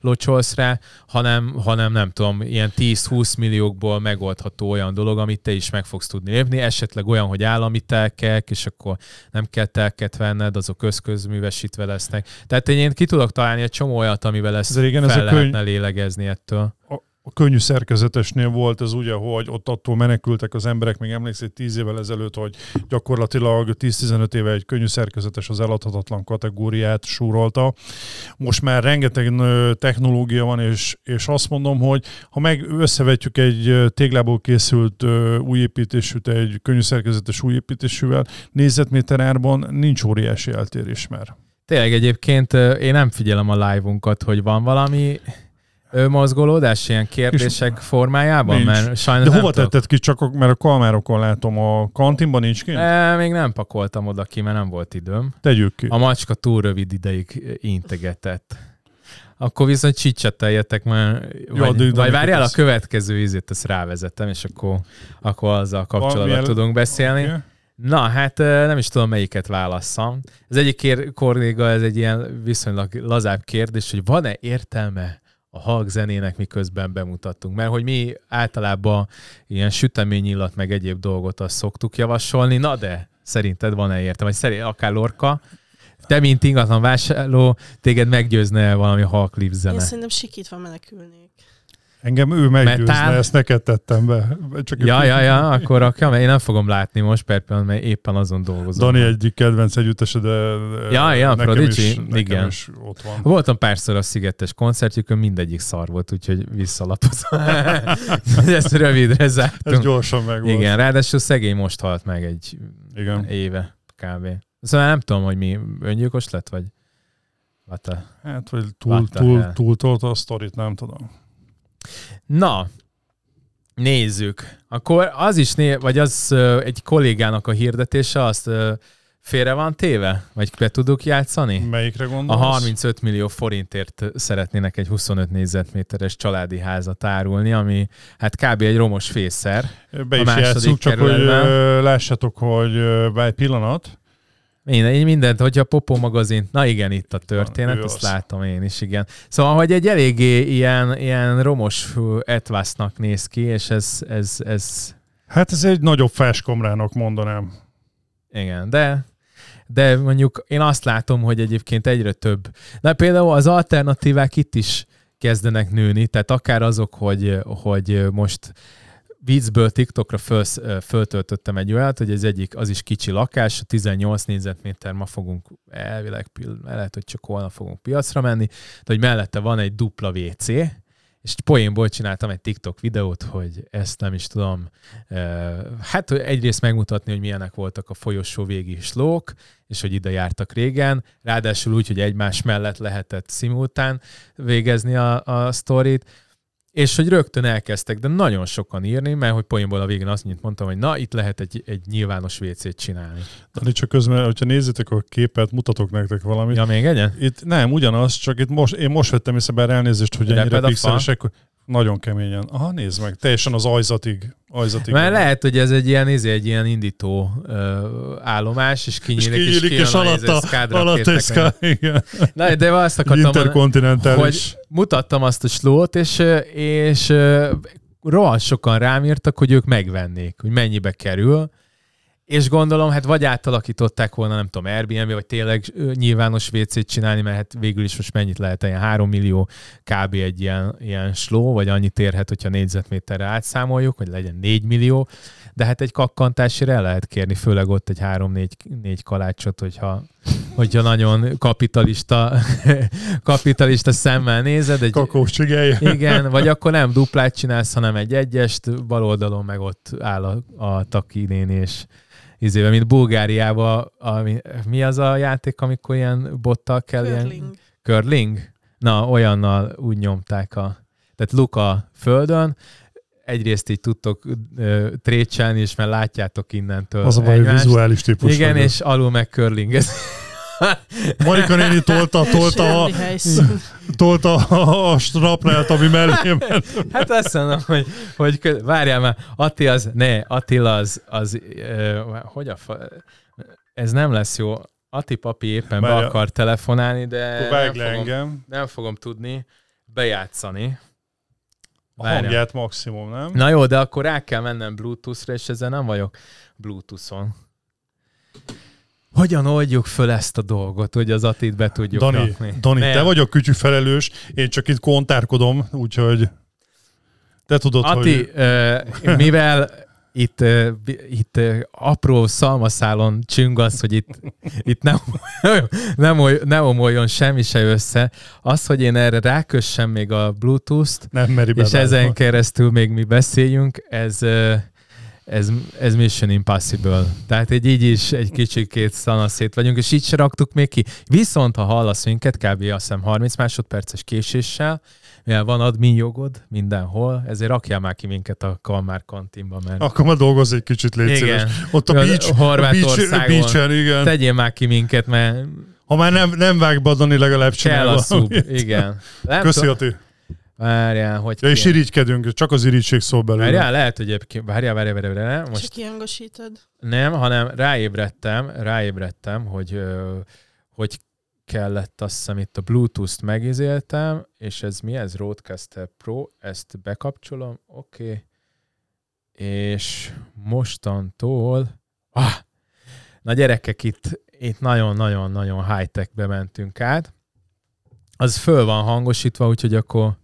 locsolsz rá, hanem, hanem nem tudom, ilyen 10-20 milliókból megoldható olyan dolog, amit te is meg fogsz tudni lépni, esetleg olyan, hogy állami telkek, és akkor nem kell telket venned, azok közközművesítve lesznek. Tehát én ki tudok találni egy csomó olyat, amivel ezt régen fel ez lehetne könyv... lélegezni ettől. A a könnyű szerkezetesnél volt ez ugye, hogy ott attól menekültek az emberek, még emlékszik 10 évvel ezelőtt, hogy gyakorlatilag 10-15 éve egy könnyű szerkezetes az eladhatatlan kategóriát súrolta. Most már rengeteg technológia van, és, és azt mondom, hogy ha meg összevetjük egy téglából készült új építésűt egy könnyű szerkezetes új építésűvel, négyzetméter árban nincs óriási eltérés már. Tényleg egyébként én nem figyelem a live-unkat, hogy van valami mozgolódás ilyen kérdések és formájában? Nincs. Mert sajnos De hova tudok. tetted ki? Csak mert a kalmárokon látom, a kantinban nincs ki? E, még nem pakoltam oda ki, mert nem volt időm. Tegyük ki. A macska túl rövid ideig integetett. Akkor viszont csicseteljetek, mert ja, vagy, vagy várjál a következő ízét, ezt rávezetem, és akkor, akkor azzal kapcsolatban tudunk beszélni. Okay. Na, hát nem is tudom, melyiket válasszam. Az egyik kér, kolléga, ez egy ilyen viszonylag lazább kérdés, hogy van-e értelme a halk zenének miközben bemutattunk. Mert hogy mi általában ilyen süteményillat meg egyéb dolgot azt szoktuk javasolni, na de szerinted van-e értem? Vagy szerint, akár Lorka, te, mint ingatlan vásárló, téged meggyőzne valami halk zene? Én szerintem sikítva menekülnék. Engem ő meggyőzne, Metál... ezt neked tettem be. Csak ja, ja, ja, akkor rakjam, én nem fogom látni most per pillanat, mert éppen azon dolgozom. Dani egyik kedvenc együttese, de ja, ja, nekem Prodigy, is, nekem igen. Is ott van. Voltam párszor a Szigetes koncertjükön, mindegyik szar volt, úgyhogy visszalapozom. Ezt rövidre zártunk. Ez gyorsan meg volt. Igen, ráadásul szegény most halt meg egy igen. éve kb. Szóval nem tudom, hogy mi öngyilkos lett, vagy Vata. Hát, vagy túl, túl, túl, túl a sztorit, nem tudom. Na, nézzük. Akkor az is, né- vagy az egy kollégának a hirdetése, azt félre van téve? Vagy be tudok játszani? Melyikre gondolsz? A 35 millió forintért szeretnének egy 25 négyzetméteres családi házat árulni, ami hát kb. egy romos fészer. Be is játszunk, csak hogy lássatok, hogy egy pillanat, minden, mindent, hogyha Popó magazin, na igen, itt a történet, azt látom én is, igen. Szóval, hogy egy eléggé ilyen, ilyen romos etvásznak néz ki, és ez, ez, ez... Hát ez egy nagyobb fáskomrának mondanám. Igen, de de mondjuk én azt látom, hogy egyébként egyre több. Na például az alternatívák itt is kezdenek nőni, tehát akár azok, hogy, hogy most viccből TikTokra föl, föltöltöttem egy olyat, hogy ez egyik, az is kicsi lakás, 18 négyzetméter, ma fogunk elvileg, lehet, hogy csak holnap fogunk piacra menni, de hogy mellette van egy dupla WC, és poénból csináltam egy TikTok videót, hogy ezt nem is tudom, hát egyrészt megmutatni, hogy milyenek voltak a folyosó végi slók, és hogy ide jártak régen, ráadásul úgy, hogy egymás mellett lehetett szimultán végezni a, a sztorit, és hogy rögtön elkezdtek, de nagyon sokan írni, mert hogy poénból a végén azt mondtam, hogy na, itt lehet egy, egy nyilvános WC-t csinálni. De csak közben, hogyha nézzétek a képet, mutatok nektek valamit. Ja, még egyen? Itt nem, ugyanaz, csak itt most, én most vettem észre, bár elnézést, hogy ennyire pixelesek. Nagyon keményen. Aha, nézd meg, teljesen az ajzatig. ajzatig Mert lehet, hogy ez egy ilyen, izé, egy ilyen indító uh, állomás, és kinyílik, és, kinyílik, és, és alatta, alatta és igen. Na, de azt akartam, hogy mutattam azt a slót, és, és rohadt sokan rám írtak, hogy ők megvennék, hogy mennyibe kerül, és gondolom, hát vagy átalakították volna, nem tudom, Airbnb, vagy tényleg nyilvános WC-t csinálni, mert hát végül is most mennyit lehet, ilyen 3 millió kb. egy ilyen, ilyen sló, vagy annyit érhet, hogyha négyzetméterre átszámoljuk, hogy legyen 4 millió, de hát egy kakkantásért el lehet kérni, főleg ott egy 3-4 kalácsot, hogyha hogyha nagyon kapitalista, kapitalista szemmel nézed. Egy, Kakós igen, vagy akkor nem duplát csinálsz, hanem egy egyest, bal oldalon meg ott áll a, a taki néni, és izébe, mint Bulgáriában, ami, mi az a játék, amikor ilyen bottal kell ilyen... Curling. Curling? Na, olyannal úgy nyomták a... Tehát Luka földön, egyrészt így tudtok ö, trécselni, és már látjátok innentől Az a baj, vizuális típus. Igen, vagyok. és alul meg curlingez. Marika néni tolta, tolta, a, tolta a, a strapnelt, ami mellé ment. Hát azt mondom, hogy, hogy kö- várjál már, Atti az, ne, Attila az, az ö, hogy a fa, ez nem lesz jó. Atti papi éppen be Várjál. akar telefonálni, de nem fogom, engem. nem fogom tudni bejátszani. A Várjál. hangját maximum, nem? Na jó, de akkor rá kell mennem Bluetooth-ra, és ezzel nem vagyok Bluetooth-on. Hogyan oldjuk föl ezt a dolgot, hogy az Atit be tudjuk Dani, rakni? Dani Nem. te vagy a kütyű felelős, én csak itt kontárkodom, úgyhogy te tudod, Ati, hogy... ö, mivel itt, itt apró szalmaszálon csüng az, hogy itt, itt nem, nem, nem omoljon semmi se össze, az, hogy én erre rákössem még a Bluetooth-t, Nem meri és ezen keresztül még mi beszéljünk, ez, ez, ez Mission Impossible. Tehát egy így is egy kicsikét szanaszét vagyunk, és így se raktuk még ki. Viszont, ha hallasz minket, kb. azt hiszem 30 másodperces késéssel, mivel van admin jogod mindenhol, ezért rakjál már ki minket a Kalmár kantinba, mert Akkor ma dolgozz egy kicsit, légy Igen. szíves. Ott a beach, a beach, Horvátországon. igen. tegyél már ki minket, mert Ha már nem, nem vág be, Dani legalább kell csinál a szub. Igen. Nem Köszi, Ati. Várjál, hogy Ja, és irigykedünk, csak az irigység szól belőle. Várjál, lehet, hogy egyébként, várjál, várjál, várjál, várjál, most Csak kiangosítod. Nem, hanem ráébredtem, ráébredtem, hogy hogy kellett azt hiszem itt a Bluetooth-t megizéltem, és ez mi ez? Roadcaster Pro, ezt bekapcsolom, oké. Okay. És mostantól, ah, na gyerekek, itt, itt nagyon-nagyon-nagyon high-techbe mentünk át. Az föl van hangosítva, úgyhogy akkor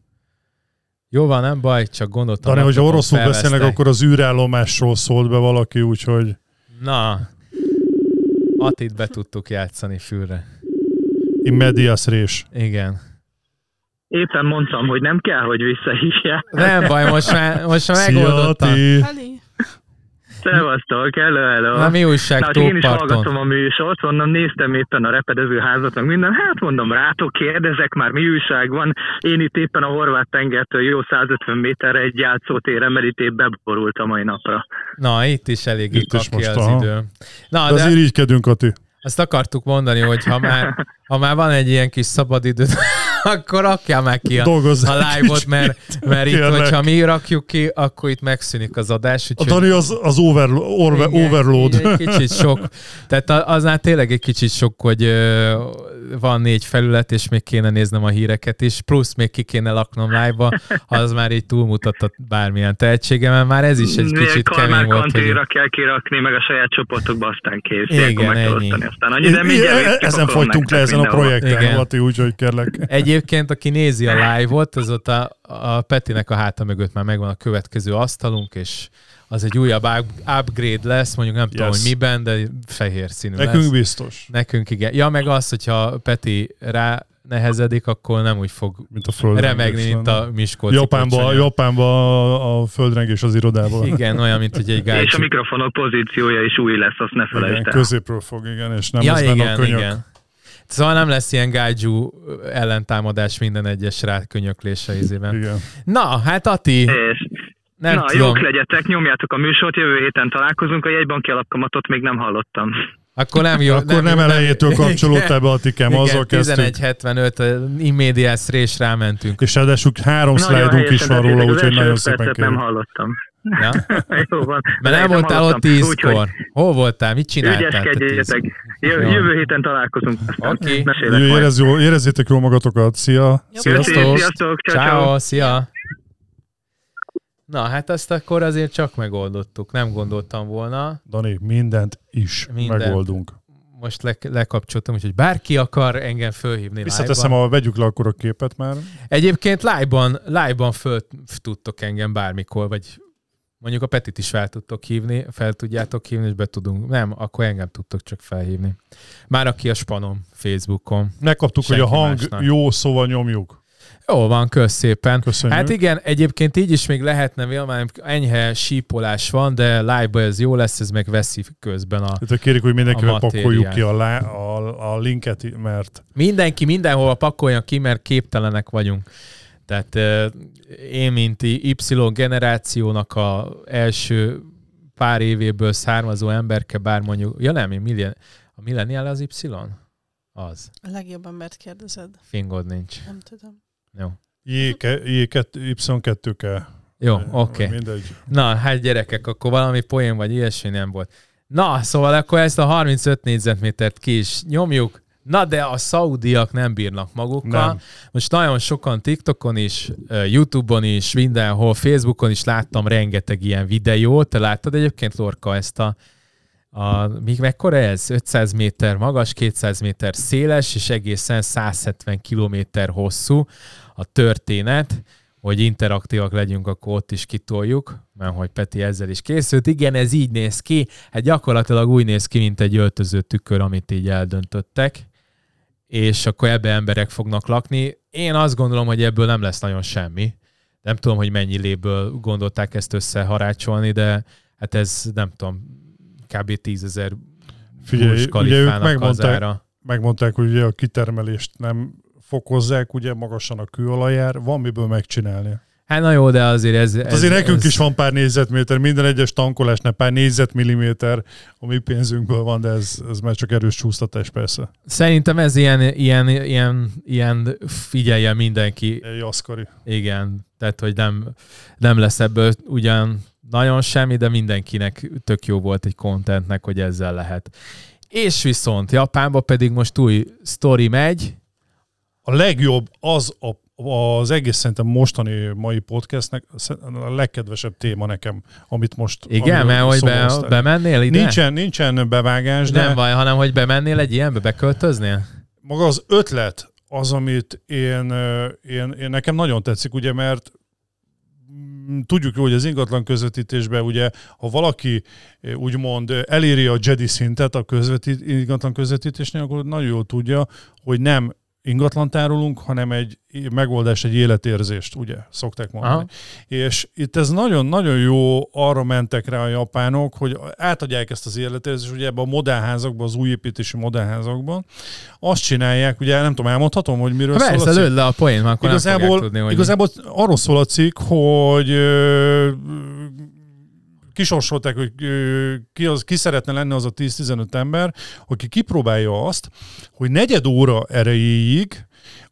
jó van, nem baj, csak gondoltam. Hogyha laptopon oroszul beszélnek, felvesztek. akkor az űrállomásról szólt be valaki, úgyhogy Na, Atit be tudtuk játszani fülre. in medias rés. Igen. Éppen mondtam, hogy nem kell, hogy visszahívják. Nem baj, most már, most már Szia, megoldottam. Ati! Szevasztok, hello, hello. Na mi újság Na, hát én is hallgatom a műsort, mondom, néztem éppen a repedező házat, meg minden. Hát mondom, rátok kérdezek már, mi újság van. Én itt éppen a horvát tengertől jó 150 méterre egy játszótéren, mert itt épp beborult a mai napra. Na, itt is eléggé Itt is most, az aha. idő. Na, De az de irigykedünk, Ati. azt akartuk mondani, hogy ha már, ha már van egy ilyen kis szabadidőd, akkor rakjál már ki a, Dolgozzál a live-ot, mert, mert itt, Kérlek. hogyha mi rakjuk ki, akkor itt megszűnik az adás. A Úgyhogy Dani az, az overlo- orve, Igen, overload. így Egy kicsit sok. Tehát a- aznál tényleg egy kicsit sok, hogy van négy felület, és még kéne néznem a híreket is, plusz még ki kéne laknom live-ba, az már így túlmutatott bármilyen tehetségemen, már ez is egy kicsit kemény Kalmár volt. Hogy... kell kirakni, meg a saját csoportokba, aztán kész. Igen, meg ennyi. Aztán annyi, de mindjárt E- visszapakolom Ezen fogytunk le ezen a projekten, Igen. Ati, úgyhogy kérlek. Egyébként, aki nézi a live-ot, az ott a, a Petinek a háta mögött már megvan a következő asztalunk, és az egy újabb up- upgrade lesz, mondjuk nem tudom, Yes. hogy miben, de fehér színű Nekünk lesz. biztos, Nekünk igen. Ja, meg az, hogyha Peti rá nehezedik, akkor nem úgy fog mint a remegni, mint a Miskolci Japánba. Japánba a földrengés az irodában. Igen, olyan, mint hogy egy És a mikrofonok pozíciója is új lesz, azt ne felejtsd Igen, el. középről fog, igen, és nem Ja, lesz benne a igen, könyök. igen. Szóval nem lesz ilyen gágyú ellentámadás minden egyes rákönyöklése izében. Igen. Na, hát Ati, És nem Na, tudom, jók legyetek, nyomjátok a műsort, jövő héten találkozunk, a jegybanki alapkamatot még nem hallottam. akkor nem jó. Akkor nem elejétől kapcsolódtál be a tikem, azzal Igen, kezdtük. 11.75 immédiás rés rámentünk. És ráadásul három szlájdunk is van róla, úgyhogy nagyon szépen nem kérem. hallottam. Ja? Jó van. Mert nem voltál ott tízkor. Hol voltál? Mit csináltál? Jó. Jövő héten találkozunk. Oké. Majd. Érez jó, érezzétek jól magatokat. Szia! Jó. Sziasztok! Sziasztok! Ciao, szia! Na, hát ezt akkor azért csak megoldottuk. Nem gondoltam volna. Dani, mindent is Mindent. megoldunk. Most le, lekapcsoltam, úgyhogy bárki akar engem fölhívni Visszateszem, live-ban. a, vegyük le akkor a képet már. Egyébként live-ban, live-ban föl tudtok engem bármikor, vagy Mondjuk a Petit is fel tudtok hívni, fel tudjátok hívni, és be tudunk. Nem, akkor engem tudtok csak felhívni. Már aki a spanom Facebookon. Megkaptuk, hogy a hang másnak. jó, szóval nyomjuk. Jó van, kösz szépen. Köszönjük. Hát igen, egyébként így is még lehetne, Vilmán, enyhe sípolás van, de live ez jó lesz, ez meg veszi közben a... Tehát kérjük, hogy mindenkivel pakoljuk ki a, lá, a, a linket, mert Mindenki mindenhol pakolja ki, mert képtelenek vagyunk. Tehát eh, én, mint Y generációnak a első pár évéből származó emberke, bár mondjuk, ja nem, én millen, a millenial az Y? Az. A legjobb embert kérdezed. Fingod nincs. Nem tudom. Jó. Y2 kell. Jó, oké. Okay. Mindegy. Na, hát gyerekek, akkor valami poén vagy ilyesmi nem volt. Na, szóval akkor ezt a 35 négyzetmétert ki is nyomjuk. Na, de a szaudiak nem bírnak magukkal. Nem. Most nagyon sokan TikTokon is, YouTube-on is, mindenhol, Facebookon is láttam rengeteg ilyen videót. Te láttad egyébként, Lorka, ezt a, a még mekkora ez? 500 méter magas, 200 méter széles, és egészen 170 kilométer hosszú a történet hogy interaktívak legyünk, akkor ott is kitoljuk, mert hogy Peti ezzel is készült. Igen, ez így néz ki. Hát gyakorlatilag úgy néz ki, mint egy öltöző tükör, amit így eldöntöttek, és akkor ebbe emberek fognak lakni. Én azt gondolom, hogy ebből nem lesz nagyon semmi. Nem tudom, hogy mennyi léből gondolták ezt összeharácsolni, de hát ez nem tudom, kb. 10 ezer Figyelj, ugye ők megmondták, megmondták, hogy ugye a kitermelést nem fokozzák, ugye magasan a kőolajár, van miből megcsinálni. Hát na jó, de azért ez... Hát ez azért nekünk ez, is van pár négyzetméter, minden egyes tankolásnál pár négyzetmilliméter, a mi pénzünkből van, de ez, ez már csak erős csúsztatás persze. Szerintem ez ilyen, ilyen, ilyen, ilyen figyelje mindenki. Jaszkari. Igen, tehát hogy nem, nem lesz ebből ugyan nagyon semmi, de mindenkinek tök jó volt egy contentnek, hogy ezzel lehet. És viszont Japánba pedig most új sztori megy, A legjobb az a az egész szerintem mostani mai podcastnek a legkedvesebb téma nekem, amit most... igen, mert hogy be, bemennél ide? Nincsen, nincsen bevágás, de Nem baj, hanem hogy bemennél egy ilyenbe, beköltöznél? maga az ötlet az, amit én, én, én nekem nagyon tetszik, ugye, mert mm, tudjuk jó, hogy az ingatlan közvetítésben ugye, ha valaki úgymond eléri a Jedi szintet a közvetít, ingatlan közvetítésnél, akkor nagyon jól tudja, hogy nem ingatlan tárolunk, hanem egy megoldás, egy életérzést, ugye, szokták mondani. Aha. És itt ez nagyon-nagyon jó, arra mentek rá a japánok, hogy átadják ezt az életérzést, ugye ebben a modellházakban, az új építési modellházakban. Azt csinálják, ugye nem tudom, elmondhatom, hogy miről szól a cikk? le a poén, akkor igazából, tudni, hogy igazából arról szól a cikk, hogy kisorsolták, hogy ki, az, ki szeretne lenni az a 10-15 ember, aki kipróbálja azt, hogy negyed óra erejéig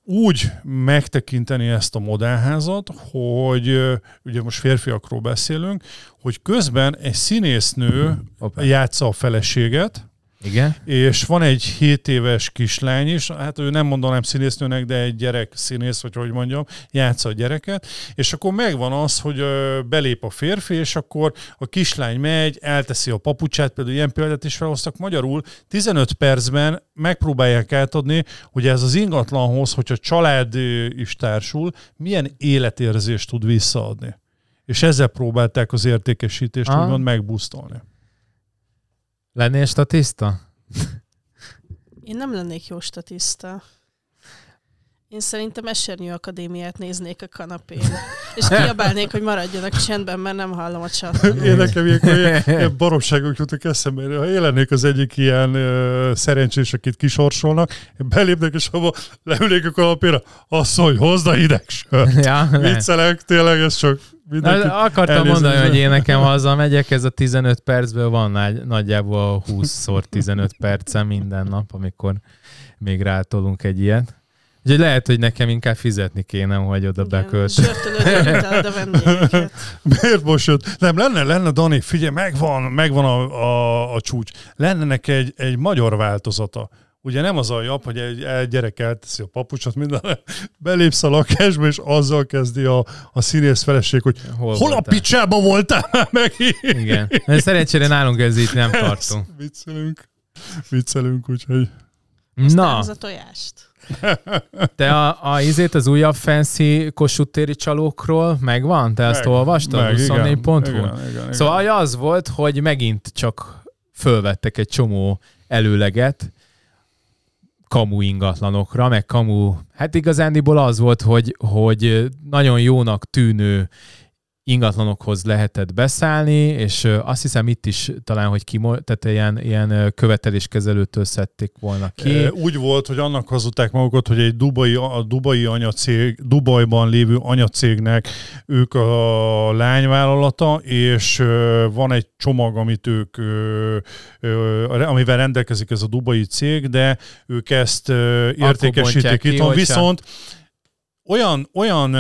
úgy megtekinteni ezt a modellházat, hogy ugye most férfiakról beszélünk, hogy közben egy színésznő játsza a feleséget, Igen? és van egy 7 éves kislány is, hát ő nem mondanám színésznőnek, de egy gyerek színész, vagy hogy mondjam, játsza a gyereket, és akkor megvan az, hogy belép a férfi, és akkor a kislány megy, elteszi a papucsát, például ilyen példát is felhoztak magyarul, 15 percben megpróbálják átadni, hogy ez az ingatlanhoz, hogyha család ö, is társul, milyen életérzést tud visszaadni. És ezzel próbálták az értékesítést Aha. úgymond megbusztolni. Lennél statiszta? Én nem lennék jó statiszta. Én szerintem Esernyő Akadémiát néznék a kanapén. És kiabálnék, hogy maradjanak csendben, mert nem hallom a csatot. Én nekem ilyenkor ilyen, ilyen baromságok jutnak eszembe. Ha én lennék az egyik ilyen ö, szerencsés, akit kisorsolnak, én belépnek, és abba leülnék a kalapéra, azt mondja, hozd a hideg sört. ja. Viccelek, tényleg, ez csak mindenki. Na, akartam elnézést. mondani, hogy én nekem haza megyek, ez a 15 percből van nagy, nagyjából 20-szor 15 percem minden nap, amikor még rátolunk egy ilyet. Úgyhogy lehet, hogy nekem inkább fizetni kéne, hogy oda bekölt. Miért most jött? Nem, lenne, lenne, Dani, figyelj, megvan, megvan a, a, a csúcs. Lenne neki egy, egy magyar változata. Ugye nem az a jobb, hogy egy, egy gyerek elteszi a papucsot, minden, belépsz a lakásba, és azzal kezdi a, a színész feleség, hogy hol, hol a picsába voltál megint? Igen. Szerencsére nálunk ez itt nem tartunk. Viccelünk. Viccelünk, úgyhogy... Na, az a tojást. Te a, a izét az újabb fancy kossuth csalókról megvan? Te ezt Meg, olvastad? meg, 24 igen, pont igen, igen, igen. Szóval az volt, hogy megint csak fölvettek egy csomó előleget kamu ingatlanokra, meg kamu, hát igazándiból az volt, hogy, hogy nagyon jónak tűnő ingatlanokhoz lehetett beszállni, és azt hiszem itt is talán, hogy ki, tehát ilyen, ilyen követeléskezelőtől szedték volna ki. Úgy volt, hogy annak hazudták magukat, hogy egy dubai, a dubai anyacég, Dubajban lévő anyacégnek ők a lányvállalata, és van egy csomag, amit ők, amivel rendelkezik ez a dubai cég, de ők ezt értékesítik itt, viszont olyan, olyan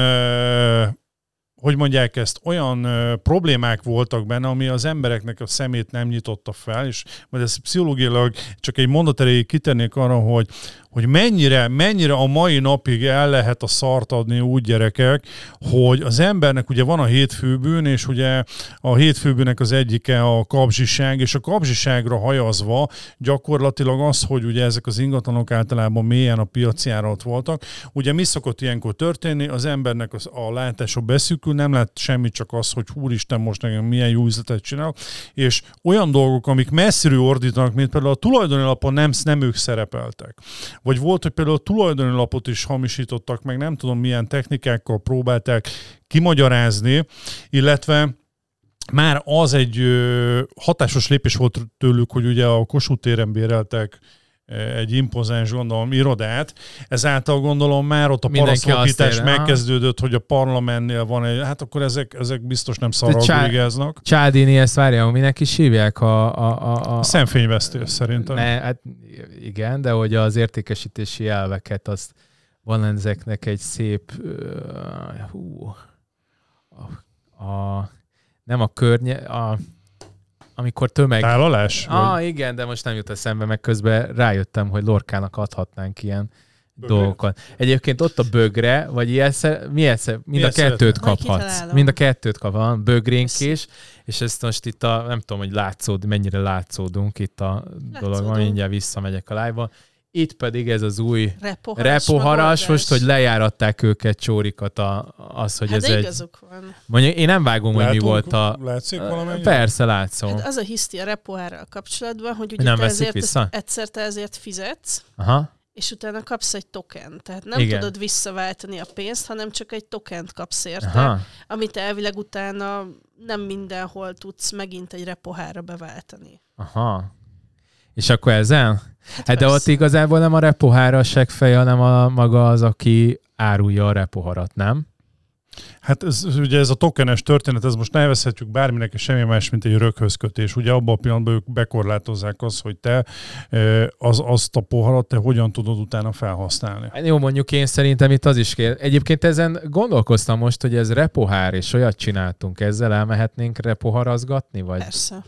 hogy mondják ezt, olyan ö, problémák voltak benne, ami az embereknek a szemét nem nyitotta fel, és majd ezt pszichológiailag csak egy mondat erejéig kitennék arra, hogy hogy mennyire, mennyire a mai napig el lehet a szart adni úgy gyerekek, hogy az embernek ugye van a hétfőbűn, és ugye a hétfőbűnek az egyike a kapzsiság, és a kapzsiságra hajazva gyakorlatilag az, hogy ugye ezek az ingatlanok általában mélyen a piaci ott voltak. Ugye mi szokott ilyenkor történni? Az embernek az, a látása beszűkül, nem lát semmi, csak az, hogy úristen, most nekem milyen jó üzletet csinál, és olyan dolgok, amik messziről ordítanak, mint például a tulajdoni lapon nem, nem ők szerepeltek. Vagy volt, hogy például a tulajdoni lapot is hamisítottak meg, nem tudom milyen technikákkal próbálták kimagyarázni, illetve már az egy hatásos lépés volt tőlük, hogy ugye a Kossuth téren béreltek egy impozáns, gondolom, irodát. Ezáltal gondolom már ott a paraszolkítás megkezdődött, hogy a parlamentnél van egy, hát akkor ezek, ezek biztos nem szarral Csá- végeznek. Csádini ezt várja, minek is hívják a... a, a, a, a szemfényvesztés szerintem. Ne, hát igen, de hogy az értékesítési elveket, azt van ezeknek egy szép uh, hú, a, a, nem a környe, a amikor tömeg... Tálalás? Ah, vagy? igen, de most nem jut eszembe, meg közben rájöttem, hogy Lorkának adhatnánk ilyen Bögre. dolgokat. Egyébként ott a bögre, vagy ilyen, mi esze, mind a kettőt kaphatsz. Mind a kettőt kaphatsz. Bögrénk is, és ezt most itt a, nem tudom, hogy látszód, mennyire látszódunk itt a dolog, mindjárt visszamegyek a live-ba. Itt pedig ez az új repoharas, repoharas most, hogy lejáratták őket csórikat a, az, hogy hát ez egy... van. Mondjuk én nem vágom, Látunk, hogy mi volt a... Látszik valamennyire? Persze, látszom. Hát az a hiszti a repohárral kapcsolatban, hogy ugye nem te ezért, vissza? egyszer te ezért fizetsz, Aha. és utána kapsz egy token. Tehát nem Igen. tudod visszaváltani a pénzt, hanem csak egy tokent kapsz érte, Aha. amit elvileg utána nem mindenhol tudsz megint egy repohára beváltani. Aha. És akkor ezen? Hát, hát de ott igazából nem a repohára a seggfej, hanem a maga az, aki árulja a repoharat, nem? Hát ez, ugye ez a tokenes történet, ez most nevezhetjük bárminek semmi más, mint egy röghözkötés. Ugye abban a pillanatban ők bekorlátozzák azt, hogy te az, azt a poharat te hogyan tudod utána felhasználni. Hát jó, mondjuk én szerintem itt az is kell. Egyébként ezen gondolkoztam most, hogy ez repohár, és olyat csináltunk, ezzel elmehetnénk repoharazgatni? Vagy? Persze.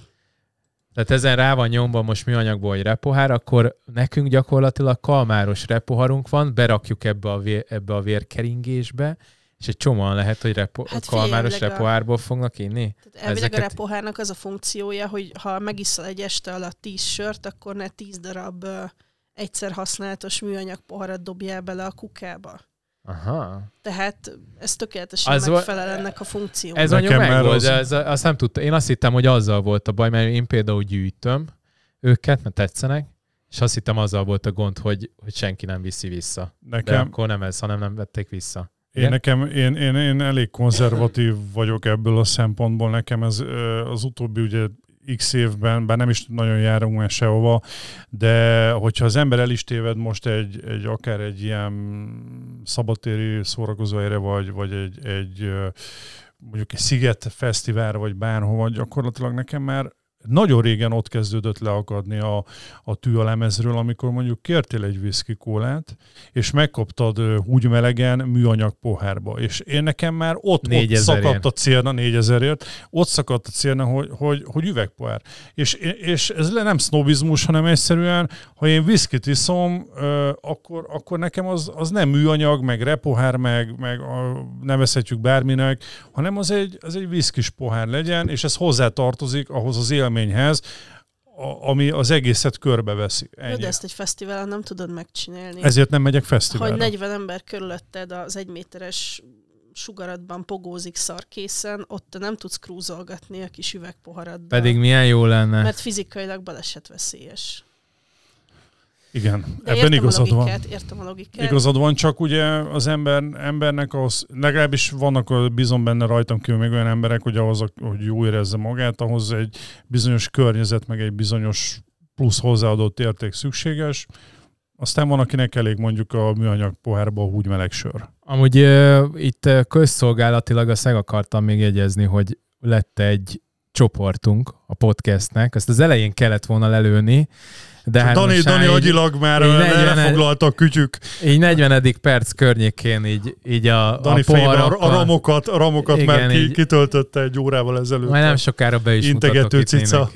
Tehát ezen rá van nyomva most műanyagból hogy repohár, akkor nekünk gyakorlatilag kalmáros repoharunk van, berakjuk ebbe a, vér, ebbe a vérkeringésbe, és egy csomóan lehet, hogy repo, hát kalmáros repohárból fognak inni. Tehát elvileg Ezeket... a repohárnak az a funkciója, hogy ha megiszol egy este alatt tíz sört, akkor ne tíz darab uh, egyszer használatos műanyag poharat dobjál bele a kukába. Aha. Tehát ez tökéletesen az megfelel ennek a funkciónak. Ez mondjuk meg volt, az... de ez, azt nem tudta. Én azt hittem, hogy azzal volt a baj, mert én például gyűjtöm őket, mert tetszenek, és azt hittem azzal volt a gond, hogy, hogy senki nem viszi vissza. Nekem... De akkor nem ez, hanem nem vették vissza. Én, nekem, én, én, én elég konzervatív vagyok ebből a szempontból. Nekem ez az utóbbi ugye x évben, bár nem is nagyon járunk már sehova, de hogyha az ember el is téved most egy, egy akár egy ilyen szabadtéri szórakozóhelyre, vagy, vagy egy, egy mondjuk egy Sziget fesztiválra, vagy bárhova, gyakorlatilag nekem már nagyon régen ott kezdődött leakadni a, a tű a lemezről, amikor mondjuk kértél egy whisky kólát, és megkaptad úgy melegen műanyag pohárba. És én nekem már ott, ott szakadt a célna, négyezerért, ott szakadt a célna, hogy, hogy, hogy üvegpohár. És, és ez le nem sznobizmus, hanem egyszerűen, ha én viszkit iszom, akkor, akkor nekem az, az nem műanyag, meg repohár, meg, meg a, nevezhetjük bárminek, hanem az egy, az egy viszkis pohár legyen, és ez hozzá tartozik ahhoz az élményhez, a, ami az egészet körbeveszi. Jó, Ennyi. de ezt egy fesztiválon nem tudod megcsinálni. Ezért nem megyek fesztiválra. Hogy 40 ember körülötted az egyméteres sugaratban pogózik szarkészen, ott te nem tudsz krúzolgatni a kis üvegpoharaddal. Pedig milyen jó lenne. Mert fizikailag balesetveszélyes. Igen, De ebben igazad a van. értem a logikát. Igazad van, csak ugye az ember, embernek az, legalábbis vannak, bízom benne rajtam kívül még olyan emberek, hogy ahhoz, hogy jó érezze magát, ahhoz egy bizonyos környezet, meg egy bizonyos plusz hozzáadott érték szükséges. Aztán van, akinek elég mondjuk a műanyag pohárba a húgy meleg sör. Amúgy uh, itt közszolgálatilag azt meg akartam még jegyezni, hogy lett egy csoportunk a podcastnek, ezt az elején kellett volna lelőni, de hát Dani, Dani agyilag már így 40 lefoglalta a kütyük. Így 40. perc környékén így, így a, Dani a poharakkal, a ramokat, a ramokat Igen, már ki, így- kitöltötte egy órával ezelőtt. Majd nem sokára be is Integető cica.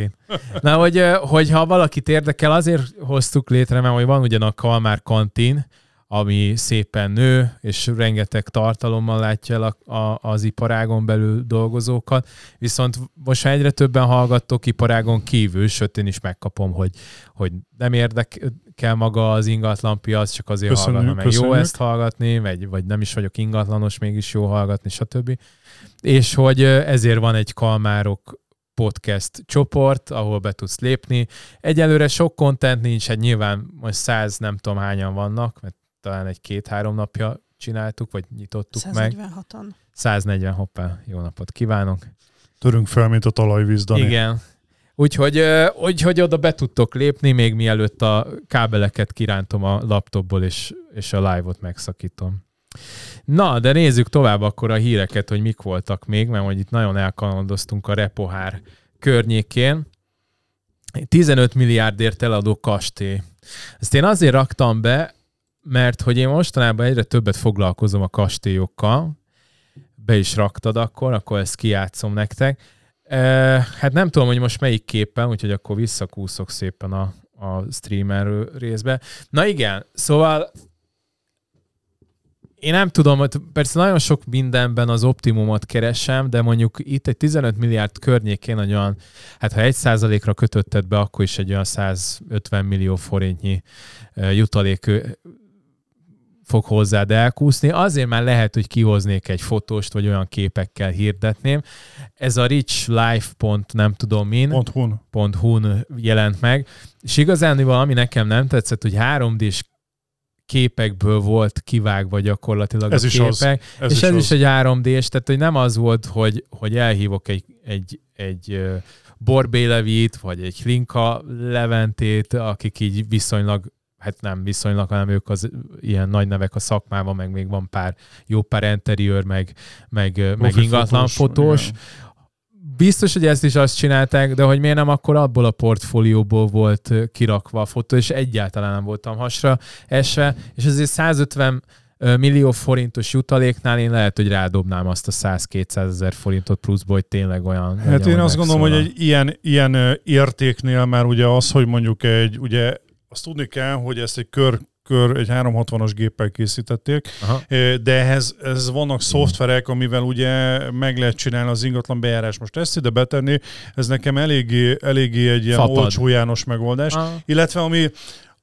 Na, hogy, hogy ha valakit érdekel, azért hoztuk létre, mert hogy van ugyan a Kalmár kantin, ami szépen nő, és rengeteg tartalommal látja el a, a, az iparágon belül dolgozókat. Viszont most már egyre többen hallgattok iparágon kívül, sőt én is megkapom, hogy, hogy nem érdekel maga az ingatlanpiac, csak azért Köszönjük, hallgatom, jó köszönjük. ezt hallgatni, vagy, vagy nem is vagyok ingatlanos, mégis jó hallgatni, stb. És hogy ezért van egy Kalmárok podcast csoport, ahol be tudsz lépni. Egyelőre sok content nincs, hát nyilván most száz nem tudom hányan vannak, mert talán egy két-három napja csináltuk, vagy nyitottuk meg. 146-an. 140, hoppá, jó napot kívánok. Törünk fel, mint a talajvíz, Dani. Igen. Úgyhogy, úgyhogy oda be tudtok lépni, még mielőtt a kábeleket kirántom a laptopból, és, és a live-ot megszakítom. Na, de nézzük tovább akkor a híreket, hogy mik voltak még, mert hogy itt nagyon elkalandoztunk a repohár környékén. 15 milliárdért eladó kastély. Ezt én azért raktam be, mert hogy én mostanában egyre többet foglalkozom a kastélyokkal, be is raktad akkor, akkor ezt kijátszom nektek. E, hát nem tudom, hogy most melyik képen, úgyhogy akkor visszakúszok szépen a, a streamer részbe. Na igen, szóval én nem tudom, hogy persze nagyon sok mindenben az optimumot keresem, de mondjuk itt egy 15 milliárd környékén egy olyan, hát ha egy százalékra kötötted be, akkor is egy olyan 150 millió forintnyi ö, jutalék fog hozzád elkúszni. Azért már lehet, hogy kihoznék egy fotóst, vagy olyan képekkel hirdetném. Ez a richlife. nem tudom min, Pont hun. .hu-n jelent meg, és igazán valami nekem nem tetszett, hogy 3D-s képekből volt kivágva gyakorlatilag Ez a is képek, az. Ez és is ez az. is egy 3D-s, tehát hogy nem az volt, hogy, hogy elhívok egy, egy, egy Borbélevit, vagy egy Hlinka Leventét, akik így viszonylag hát nem viszonylag, hanem ők az ilyen nagy nevek a szakmában, meg még van pár jó pár interiőr, meg, meg, meg ingatlan fotós. igen. Biztos, hogy ezt is azt csinálták, de hogy miért nem akkor abból a portfólióból volt kirakva a fotó, és egyáltalán nem voltam hasra esve, és azért 150 ö, millió forintos jutaléknál én lehet, hogy rádobnám azt a 100-200 ezer forintot pluszból, hogy tényleg olyan Hát én azt gondolom, hogy egy ilyen, ilyen értéknél már ugye az, hogy mondjuk egy, ugye azt tudni kell, hogy ezt egy kör, kör egy 360-as géppel készítették, Aha. De ehhez, ez vannak szoftverek, amivel ugye meg lehet csinálni az ingatlan bejárás. Most ezt ide betenni, ez nekem eléggé, eléggé egy ilyen Fapad. olcsó János megoldás. Ah. Illetve ami,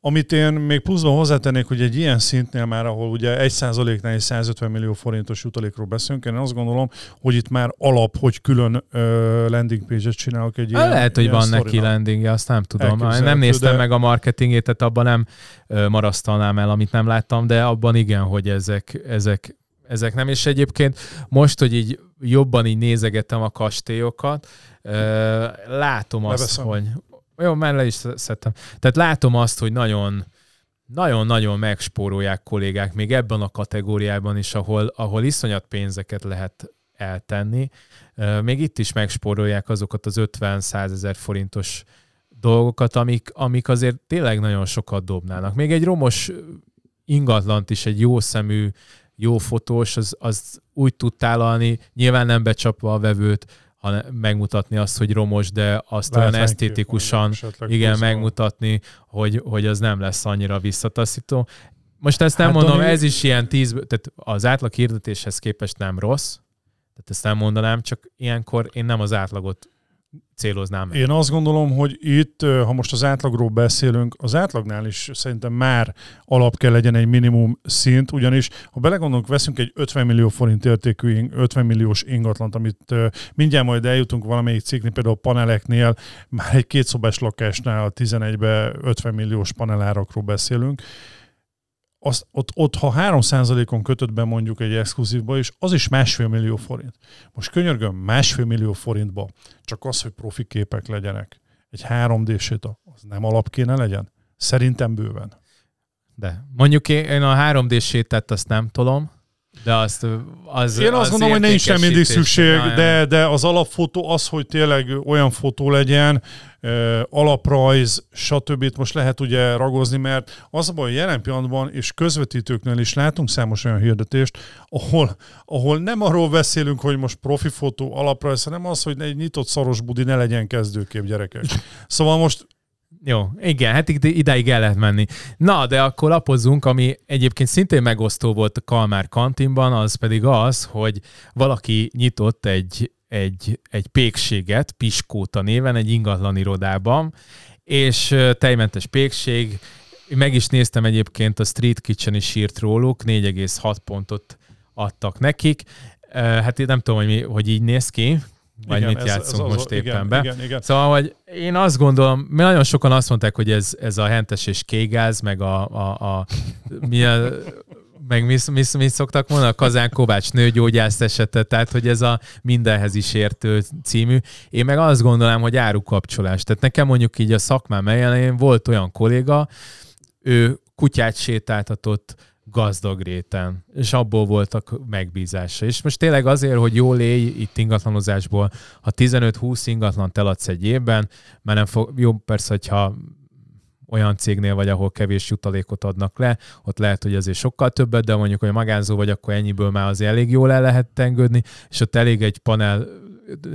amit én még pluszban hozzátennék, hogy egy ilyen szintnél már, ahol ugye 1 százaléknál egy 150 millió forintos jutalékról beszélünk, én azt gondolom, hogy itt már alap, hogy külön ö, landing page-et csinálok egy ilyen Lehet, hogy ilyen van neki sztorinak. landingje, azt nem tudom. Én nem néztem de- meg a marketingét, tehát abban nem ö, marasztalnám el, amit nem láttam, de abban igen, hogy ezek, ezek, ezek nem. És egyébként most, hogy így jobban így nézegetem a kastélyokat, látom azt, Leveszem. hogy... Jó, már le is szedtem. Tehát látom azt, hogy nagyon nagyon-nagyon megspórolják kollégák még ebben a kategóriában is, ahol, ahol iszonyat pénzeket lehet eltenni. Még itt is megspórolják azokat az 50-100 ezer forintos dolgokat, amik, amik azért tényleg nagyon sokat dobnának. Még egy romos ingatlant is egy jó szemű, jó fotós, az, az úgy tud tálalni, nyilván nem becsapva a vevőt, hanem megmutatni azt, hogy romos, de azt olyan Látványkép esztétikusan, mondjuk igen, pluszban. megmutatni, hogy, hogy az nem lesz annyira visszataszító. Most ezt nem Hát, mondom, Dani- ez is ilyen tíz, tehát az átlag hirdetéshez képest nem rossz, tehát ezt nem mondanám, csak ilyenkor én nem az átlagot céloznám. Én azt gondolom, hogy itt, ha most az átlagról beszélünk, az átlagnál is szerintem már alap kell legyen egy minimum szint, ugyanis ha belegondolunk, veszünk egy 50 millió forint értékű, 50 milliós ingatlant, amit mindjárt majd eljutunk valamelyik cikknél, például a paneleknél, már egy kétszobás lakásnál a 11-be 50 milliós panelárakról beszélünk, az, ott, ott, ha 3%-on kötött be mondjuk egy exkluzívba is, az is másfél millió forint. Most könyörgöm, másfél millió forintba csak az, hogy profi képek legyenek. Egy 3D séta, az nem alap kéne legyen? Szerintem bőven. De mondjuk én a 3D sétát azt nem tolom, de azt az Én azt az gondolom, hogy nincs sem mindig szükség, de, de az alapfotó az, hogy tényleg olyan fotó legyen, alaprajz, stb. Most lehet ugye ragozni, mert az a baj, jelen pillanatban és közvetítőknél is látunk számos olyan hirdetést, ahol, ahol nem arról beszélünk, hogy most profi fotó, alaprajz, hanem az, hogy egy nyitott szaros budi ne legyen kezdőkép gyerekek. Szóval most Jó, igen, hát idáig el lehet menni. Na, de akkor lapozzunk, ami egyébként szintén megosztó volt a Kalmár kantinban, az pedig az, hogy valaki nyitott egy, egy, egy pékséget, Piskóta néven, egy ingatlan irodában, és tejmentes pékség, meg is néztem egyébként, a Street Kitchen is írt róluk, 4,6 pontot adtak nekik. Hát én nem tudom, hogy, mi, hogy így néz ki, vagy igen, mit játszunk az- most igen, éppen be. Igen, igen. Szóval, hogy én azt gondolom, mert nagyon sokan azt mondták, hogy ez, ez a hentes és kégáz, meg a, a, a mi a meg mi, mi, mi szoktak mondani, a Kazán Kovács nőgyógyász esete, tehát hogy ez a mindenhez is értő című. Én meg azt gondolom, hogy árukapcsolás. Tehát nekem mondjuk így a szakmám elején volt olyan kolléga, ő kutyát sétáltatott gazdag réten, és abból voltak megbízása. És most tényleg azért, hogy jól élj itt ingatlanozásból, ha 15-20 ingatlan eladsz egy évben, mert nem fog, jó persze, hogyha olyan cégnél vagy, ahol kevés jutalékot adnak le, ott lehet, hogy azért sokkal többet, de mondjuk, hogy magánzó vagy, akkor ennyiből már azért elég jól el lehet tengődni, és ott elég egy panel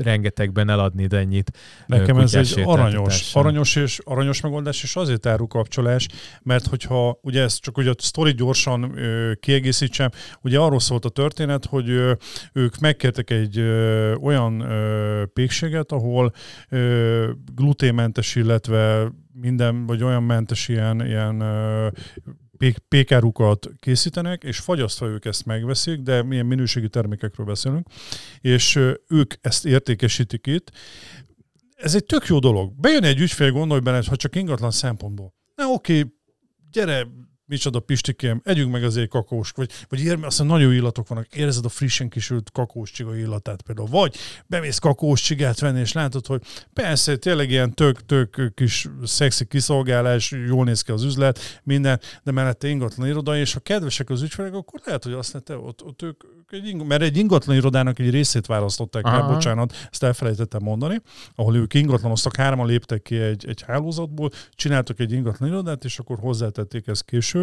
rengetegben eladni de ennyit. Nekem ez egy aranyos, aranyos, és, aranyos megoldás, és azért árukapcsolás, mert hogyha, ugye ez csak ugye a sztori gyorsan ö, kiegészítsem, ugye arról szólt a történet, hogy ö, ők megkértek egy ö, olyan ö, pékséget, ahol ö, gluténmentes, illetve minden, vagy olyan mentes ilyen, ilyen ö, pékárukat készítenek, és fagyasztva ők ezt megveszik, de milyen minőségi termékekről beszélünk, és ők ezt értékesítik itt. Ez egy tök jó dolog. Bejön egy ügyfél, gondolj bele, ha csak ingatlan szempontból. Na oké, gyere, micsoda pistikém, együnk meg azért kakós, vagy, vagy ér, azt mondja, nagyon jó illatok vannak, érzed a frissen kisült kakós csiga illatát például, vagy bemész kakós csigát venni, és látod, hogy persze, tényleg ilyen tök-tök kis szexi kiszolgálás, jól néz ki az üzlet, minden, de mellette ingatlan iroda, és ha kedvesek az ügyfelek, akkor lehet, hogy azt mondta, ott, ott ők, egy, ing- mert egy ingatlan irodának egy részét választották el, Aha. bocsánat, ezt elfelejtettem mondani, ahol ők ingatlanoztak, hárman léptek ki egy, egy hálózatból, csináltak egy ingatlan irodát, és akkor hozzátették ezt később.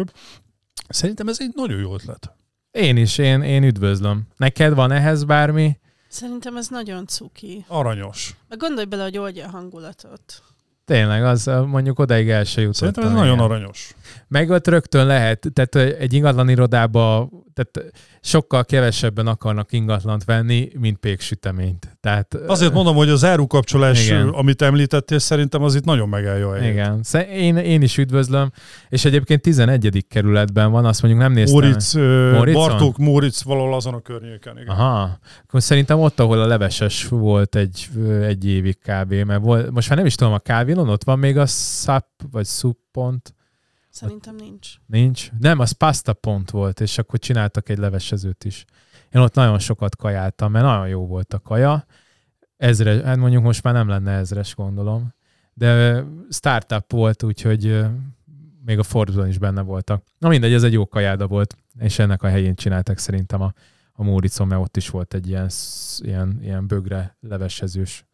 Szerintem ez egy nagyon jó ötlet. Én is, én, én üdvözlöm. Neked van ehhez bármi? Szerintem ez nagyon cuki. Aranyos. Meg gondolj bele, hogy oldja a hangulatot. Tényleg, az mondjuk odáig el se jutottam. Szerintem ez nagyon aranyos. Meg ott rögtön lehet, tehát egy ingatlan irodába, tehát sokkal kevesebben akarnak ingatlant venni, mint péksüteményt. Tehát, Azért mondom, hogy az árukapcsolás, Igen. amit említettél, szerintem az itt nagyon megállja a helyét. Igen, én, én is üdvözlöm, és egyébként 11. kerületben van, azt mondjuk nem néztem. Móricz, ö, Móricon? Bartók, Móricz valahol azon a környéken. Igen. Aha, akkor szerintem ott, ahol a leveses volt egy, egy évig kb. Mert volt, most már nem is tudom, a kávilon ott van még a szap, vagy szup pont. Szerintem nincs. Nincs? Nem, az pasta pont volt, és akkor csináltak egy levesezőt is. Én ott nagyon sokat kajáltam, mert nagyon jó volt a kaja. Ezre, hát mondjuk most már nem lenne ezres, gondolom. De startup volt, úgyhogy még a Forbes-on is benne voltak. Na mindegy, ez egy jó kajáda volt, és ennek a helyén csináltak szerintem a, a Móricon, mert ott is volt egy ilyen, ilyen, ilyen bögre levesezős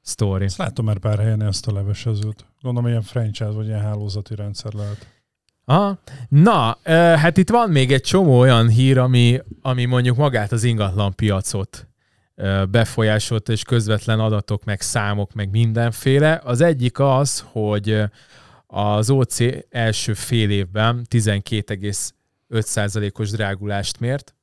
sztori. Ezt látom már pár helyen ezt a levesezőt. Gondolom, ilyen franchise vagy ilyen hálózati rendszer lehet. Aha. Na, hát itt van még egy csomó olyan hír, ami, ami mondjuk magát az ingatlan piacot befolyásolta, és közvetlen adatok, meg számok, meg mindenféle. Az egyik az, hogy az OC első fél évben 12,5%-os drágulást mért.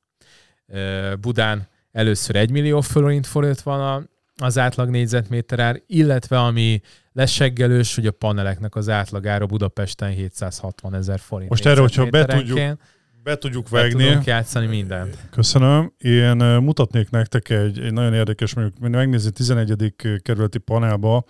Budán először 1 millió forint fölött van a, az átlag négyzetméterár, illetve ami leseggelős, hogy a paneleknek az átlagára Budapesten 760 ezer forint. Most erre, hogyha be tudjuk, be tudjuk vágni. Be játszani mindent. Köszönöm. Én mutatnék nektek egy, egy nagyon érdekes, mondjuk megnézni 11. kerületi panelba,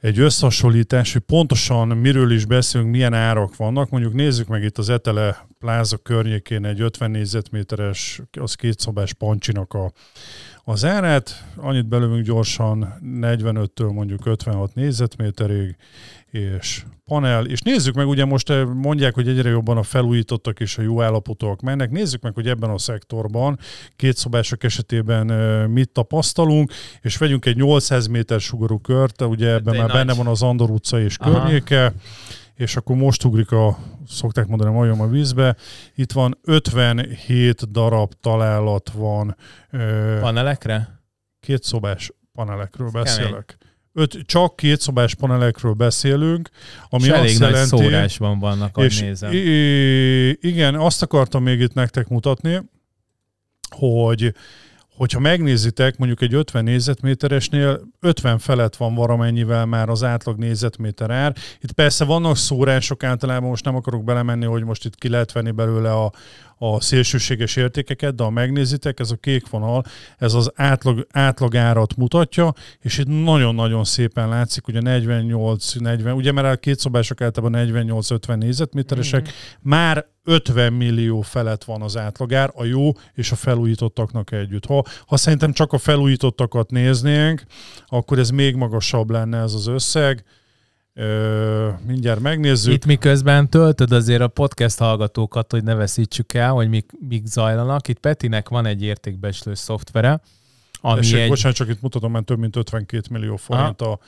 egy összehasonlítás, hogy pontosan miről is beszélünk, milyen árak vannak. Mondjuk nézzük meg itt az Etele pláza környékén egy 50 négyzetméteres, az kétszobás pancsinak a, az árát. Annyit belőlünk gyorsan 45-től mondjuk 56 négyzetméterig, és panel, és nézzük meg, ugye most eh, mondják, hogy egyre jobban a felújítottak és a jó állapotúak mennek, nézzük meg, hogy ebben a szektorban kétszobások esetében eh, mit tapasztalunk, és vegyünk egy 800 méter sugarú kört, ugye ebben már nagy... benne van az Andor utca és Aha. környéke, és akkor most ugrik a, szokták mondani, majom a vízbe. Itt van 57 darab találat van. Panelekre? Két szobás panelekről beszélek. Öt, csak két szobás panelekről beszélünk, ami és elég azt nagy jelenti, szórásban vannak, ahogy és nézem. Igen, azt akartam még itt nektek mutatni, hogy hogyha megnézitek, mondjuk egy 50 négyzetméteresnél 50 felett van valamennyivel már az átlag négyzetméter ár. Itt persze vannak szórások általában, most nem akarok belemenni, hogy most itt ki lehet venni belőle a, a szélsőséges értékeket, de ha megnézitek, ez a kék vonal, ez az átlag, átlag árat mutatja, és itt nagyon-nagyon szépen látszik, hogy a 48-40, ugye mert a két szobások általában 48-50 négyzetméteresek, mm-hmm. már 50 millió felett van az átlagár, a jó és a felújítottaknak együtt. Ha, ha szerintem csak a felújítottakat néznénk, akkor ez még magasabb lenne ez az összeg. Ö, mindjárt megnézzük. Itt miközben töltöd azért a podcast hallgatókat, hogy ne veszítsük el, hogy mik, mik zajlanak. Itt Petinek van egy értékbeslő szoftvere, ami Esek, egy... Bocsánat, csak itt mutatom, mert több mint 52 millió forint a,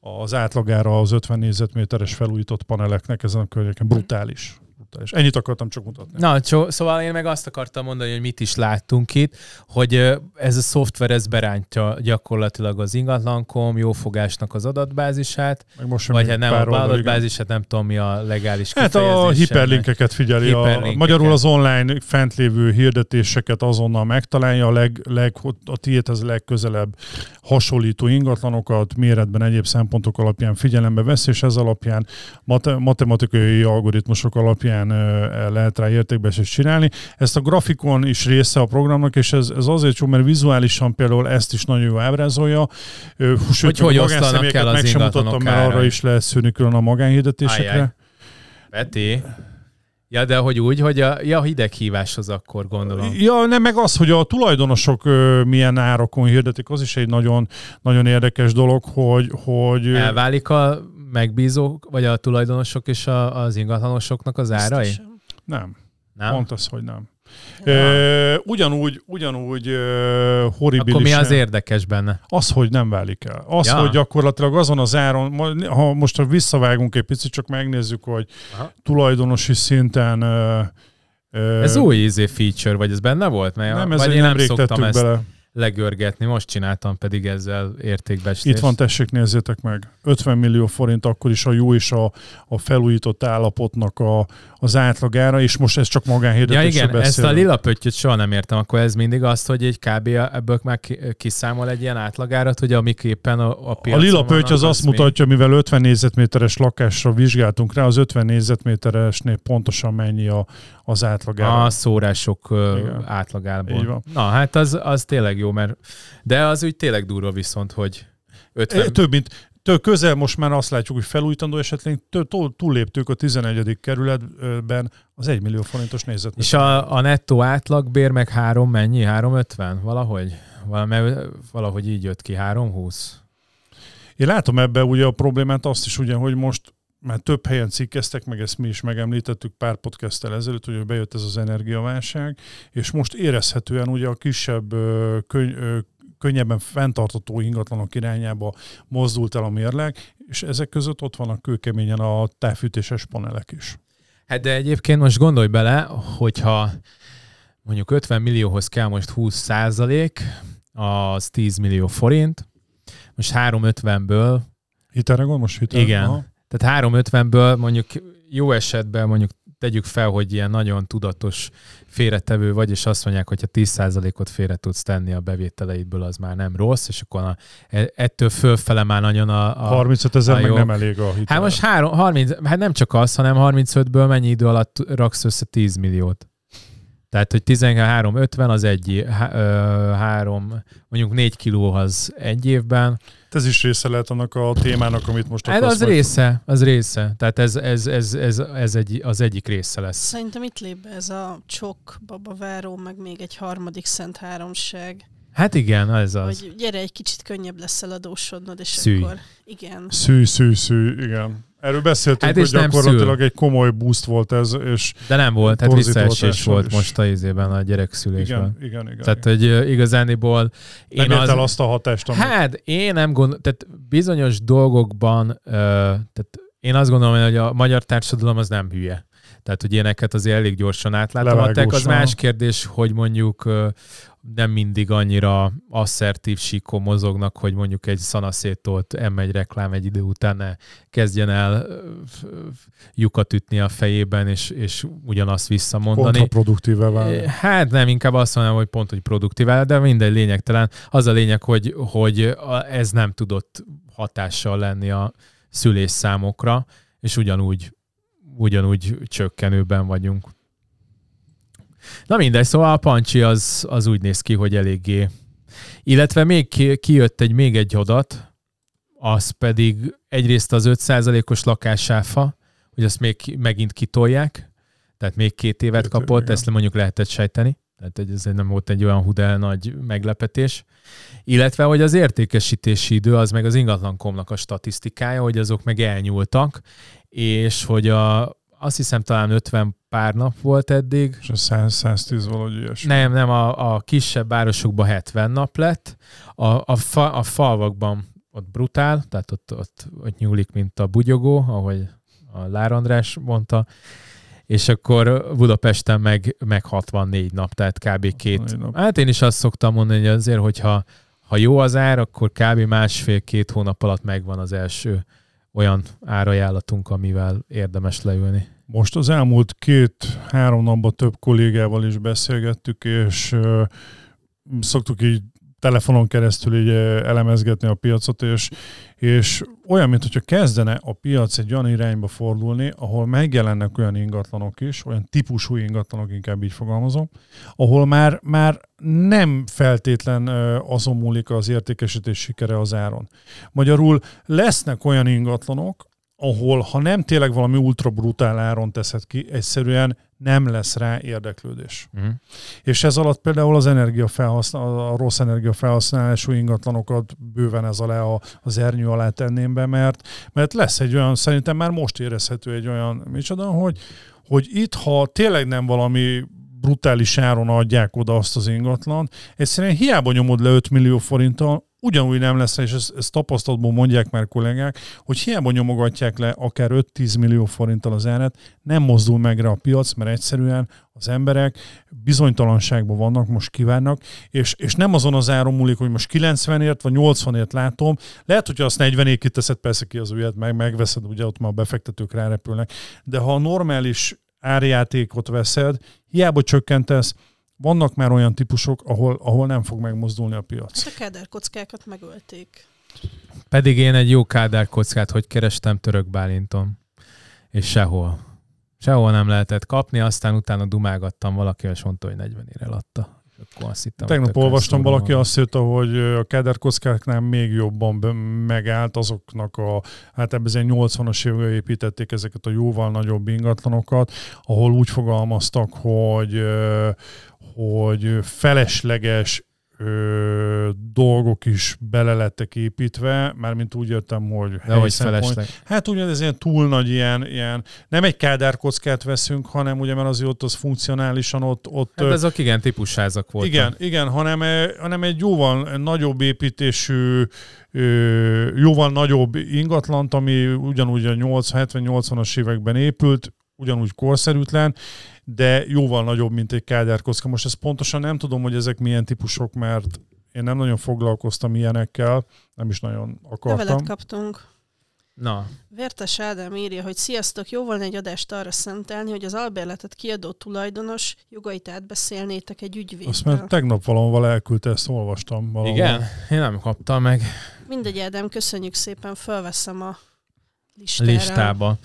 az átlagára az 50 négyzetméteres felújított paneleknek ezen a környéken. Brutális és ennyit akartam csak mutatni. Na, csó, szóval én meg azt akartam mondani, hogy mit is láttunk itt, hogy ez a szoftver ez berántja gyakorlatilag az ingatlankom jófogásnak az adatbázisát, meg most vagy hát nem a adatbázisát, nem tudom mi a legális Hát a hiperlinkeket figyeli, hiperlinkeket. A, magyarul az online fent lévő hirdetéseket azonnal megtalálja, a, leg, leg, a tiéthez legközelebb hasonlító ingatlanokat méretben egyéb szempontok alapján figyelembe vesz, és ez alapján matematikai algoritmusok alapján alapján lehet rá értékbeesést csinálni. Ezt a grafikon is része a programnak, és ez, ez azért jó, mert vizuálisan például ezt is nagyon jó ábrázolja. Sőt, hogy hogy osztanak el az meg sem mutattam, mert arra is lehet szűrni külön a magánhirdetésekre. Peti, Ja, de hogy úgy, hogy a ja, hideghíváshoz akkor gondolom. Ja, nem, meg az, hogy a tulajdonosok ö, milyen árakon hirdetik, az is egy nagyon, nagyon érdekes dolog, hogy... hogy Elválik a megbízók, vagy a tulajdonosok és a, az ingatlanosoknak az árai? Nem. Nem? Pont az, hogy nem. Ja. ugyanúgy, ugyanúgy uh, horribilis. Akkor mi az érdekes benne? Az, hogy nem válik el. Az, ja. hogy gyakorlatilag azon az áron, ha most ha visszavágunk egy picit, csak megnézzük, hogy Aha. tulajdonosi szinten uh, ez új easy feature, vagy ez benne volt? Mert nem, ez vagy én nem szoktam ezt. Bele legörgetni, most csináltam pedig ezzel értékbecslést. Itt van, tessék, nézzétek meg. 50 millió forint akkor is a jó és a, a felújított állapotnak a, az átlagára, és most ez csak magánhirdetésre Ja igen, beszélünk. ezt a lila pöttyöt soha nem értem, akkor ez mindig azt, hogy egy kb. ebből már kiszámol egy ilyen átlagárat, hogy amiképpen a, a piacon A lila pötty az, az azt mi? mutatja, mivel 50 négyzetméteres lakásra vizsgáltunk rá, az 50 négyzetméteresnél pontosan mennyi a, az átlagára. A szórások igen. átlagából. Na hát az, az tényleg jó, mert de az úgy tényleg durva viszont, hogy 50... Több mint, től közel most már azt látjuk, hogy felújítandó esetleg túlléptük a 11. kerületben az 1 millió forintos nézet. És a, a nettó átlagbér meg 3 mennyi? 350? Valahogy? Valahogy így jött ki, 320? Én látom ebbe ugye a problémát azt is ugye, hogy most már több helyen cikkeztek, meg ezt mi is megemlítettük pár podcasttel ezelőtt, hogy bejött ez az energiaválság, és most érezhetően ugye a kisebb könyv, könnyebben fenntartató ingatlanok irányába mozdult el a mérleg, és ezek között ott vannak kőkeményen a távfűtéses panelek is. Hát de egyébként most gondolj bele, hogyha mondjuk 50 millióhoz kell most 20 százalék, az 10 millió forint, most 350-ből... Hitelre gond most hitel? Igen. Aha. Tehát 350-ből mondjuk jó esetben mondjuk tegyük fel, hogy ilyen nagyon tudatos félretevő vagy, és azt mondják, hogy ha 10%-ot félre tudsz tenni a bevételeidből, az már nem rossz, és akkor a, e, ettől fölfele már nagyon a... a 35 ezer meg nem elég a hitel. Hát most három, 30, hát nem csak az, hanem 35-ből mennyi idő alatt raksz össze 10 milliót? Tehát, hogy 13-50 az egy, három, mondjuk 4 kiló az egy évben. Ez is része lehet annak a témának, amit most hát akarsz. az része, az része. Tehát ez, ez, ez, ez, ez egy, az egyik része lesz. Szerintem itt lép be ez a csok, babaváró, meg még egy harmadik szent háromság. Hát igen, ez az. Hogy gyere, egy kicsit könnyebb lesz eladósodnod, és szűj. akkor igen. Szűj, szűj, szűj, igen. Erről beszéltünk, hát hogy gyakorlatilag egy komoly boost volt ez, és... De nem volt, tehát visszaesés volt is. most a izében a gyerekszülésben. Igen, igen, igen. Tehát, hogy igazániból... Én nem az... el azt a hatást, amit... Hát, én nem gondolom, tehát bizonyos dolgokban, tehát én azt gondolom, hogy a magyar társadalom az nem hülye. Tehát, hogy ilyeneket azért elég gyorsan átlátogatták. Az más kérdés, hogy mondjuk nem mindig annyira asszertív síkon mozognak, hogy mondjuk egy szanaszétolt M1 reklám egy idő után ne kezdjen el lyukat ütni a fejében, és, és ugyanazt visszamondani. Kontraproduktíve válik. Hát nem, inkább azt mondanám, hogy pont, hogy produktíve, de mindegy lényegtelen. Az a lényeg, hogy, hogy ez nem tudott hatással lenni a szülésszámokra, és ugyanúgy ugyanúgy csökkenőben vagyunk. Na mindegy, szóval a pancsi az, az úgy néz ki, hogy eléggé. Illetve még kijött egy még egy adat, az pedig egyrészt az 5%-os lakásáfa, hogy azt még megint kitolják, tehát még két évet Öt, kapott, igen. ezt mondjuk lehetett sejteni, tehát ez nem volt egy olyan hudel nagy meglepetés. Illetve, hogy az értékesítési idő, az meg az ingatlankomnak a statisztikája, hogy azok meg elnyúltak, és hogy a, azt hiszem talán 50 pár nap volt eddig. És a 100, 110 valahogy ilyesmi. Nem, nem, a, a kisebb városokban 70 nap lett. A, a, fa, a falvakban ott brutál, tehát ott, ott, ott nyúlik, mint a bugyogó, ahogy a Lár András mondta, és akkor Budapesten meg, meg 64 nap, tehát kb. két. Hát én is azt szoktam mondani, hogy azért, hogyha ha jó az ár, akkor kb. másfél-két hónap alatt megvan az első olyan árajánlatunk, amivel érdemes leülni. Most az elmúlt két-három napban több kollégával is beszélgettük, és szoktuk így telefonon keresztül így elemezgetni a piacot, és, és olyan, mint hogyha kezdene a piac egy olyan irányba fordulni, ahol megjelennek olyan ingatlanok is, olyan típusú ingatlanok, inkább így fogalmazom, ahol már, már nem feltétlen azon múlik az értékesítés sikere az áron. Magyarul lesznek olyan ingatlanok, ahol ha nem tényleg valami ultra brutál áron teszed ki, egyszerűen nem lesz rá érdeklődés. Uh-huh. És ez alatt például az energiafelhasznál, a rossz energiafelhasználású ingatlanokat bőven ez alá az ernyő alá tenném be, mert, mert lesz egy olyan, szerintem már most érezhető egy olyan, micsoda, hogy, hogy itt, ha tényleg nem valami brutális áron adják oda azt az ingatlan, egyszerűen hiába nyomod le 5 millió forinttal, ugyanúgy nem lesz, és ezt, ezt tapasztalatból mondják már kollégák, hogy hiába nyomogatják le akár 5-10 millió forinttal az árat, nem mozdul meg rá a piac, mert egyszerűen az emberek bizonytalanságban vannak, most kívánnak, és, és nem azon az áron múlik, hogy most 90ért vagy 80ért látom, lehet, hogy azt 40 kiteszed, persze ki az újat, meg megveszed, ugye ott már a befektetők rárepülnek, de ha a normális árjátékot veszed, hiába csökkentesz, vannak már olyan típusok, ahol, ahol nem fog megmozdulni a piac. Hát a kádárkockákat megölték. Pedig én egy jó kádárkockát, hogy kerestem török Bálinton, és sehol. Sehol nem lehetett kapni, aztán utána dumágattam valaki, és mondta, hogy 40 ére adta. Akkor azt hittem, Tegnap olvastam, valaki van. azt írta, hogy a kádárkockák még jobban megállt azoknak a, hát ebben 80-as években építették ezeket a jóval nagyobb ingatlanokat, ahol úgy fogalmaztak, hogy hogy felesleges ö, dolgok is bele lettek építve, mármint úgy jöttem, hogy hogy felesleg. Hát ugye ez ilyen túl nagy ilyen, ilyen nem egy kádárkockát veszünk, hanem ugye mert az ott az funkcionálisan ott... ott hát ezek igen típusházak voltak. Igen, igen, hanem, hanem egy jóval nagyobb építésű jóval nagyobb ingatlant, ami ugyanúgy a 70-80-as években épült, ugyanúgy korszerűtlen, de jóval nagyobb, mint egy Kádár kocka. Most ezt pontosan nem tudom, hogy ezek milyen típusok, mert én nem nagyon foglalkoztam ilyenekkel, nem is nagyon akartam. Levelet kaptunk. Na, Vértes Ádám írja, hogy sziasztok, jó volna egy adást arra szentelni, hogy az albérletet kiadó tulajdonos jogait átbeszélnétek egy ügyvéddel. Azt már tegnap valahol elküldte, ezt olvastam valahol. igen? Én nem kaptam meg Mindegy, Ádám, köszönjük szépen, felveszem a listára. listába.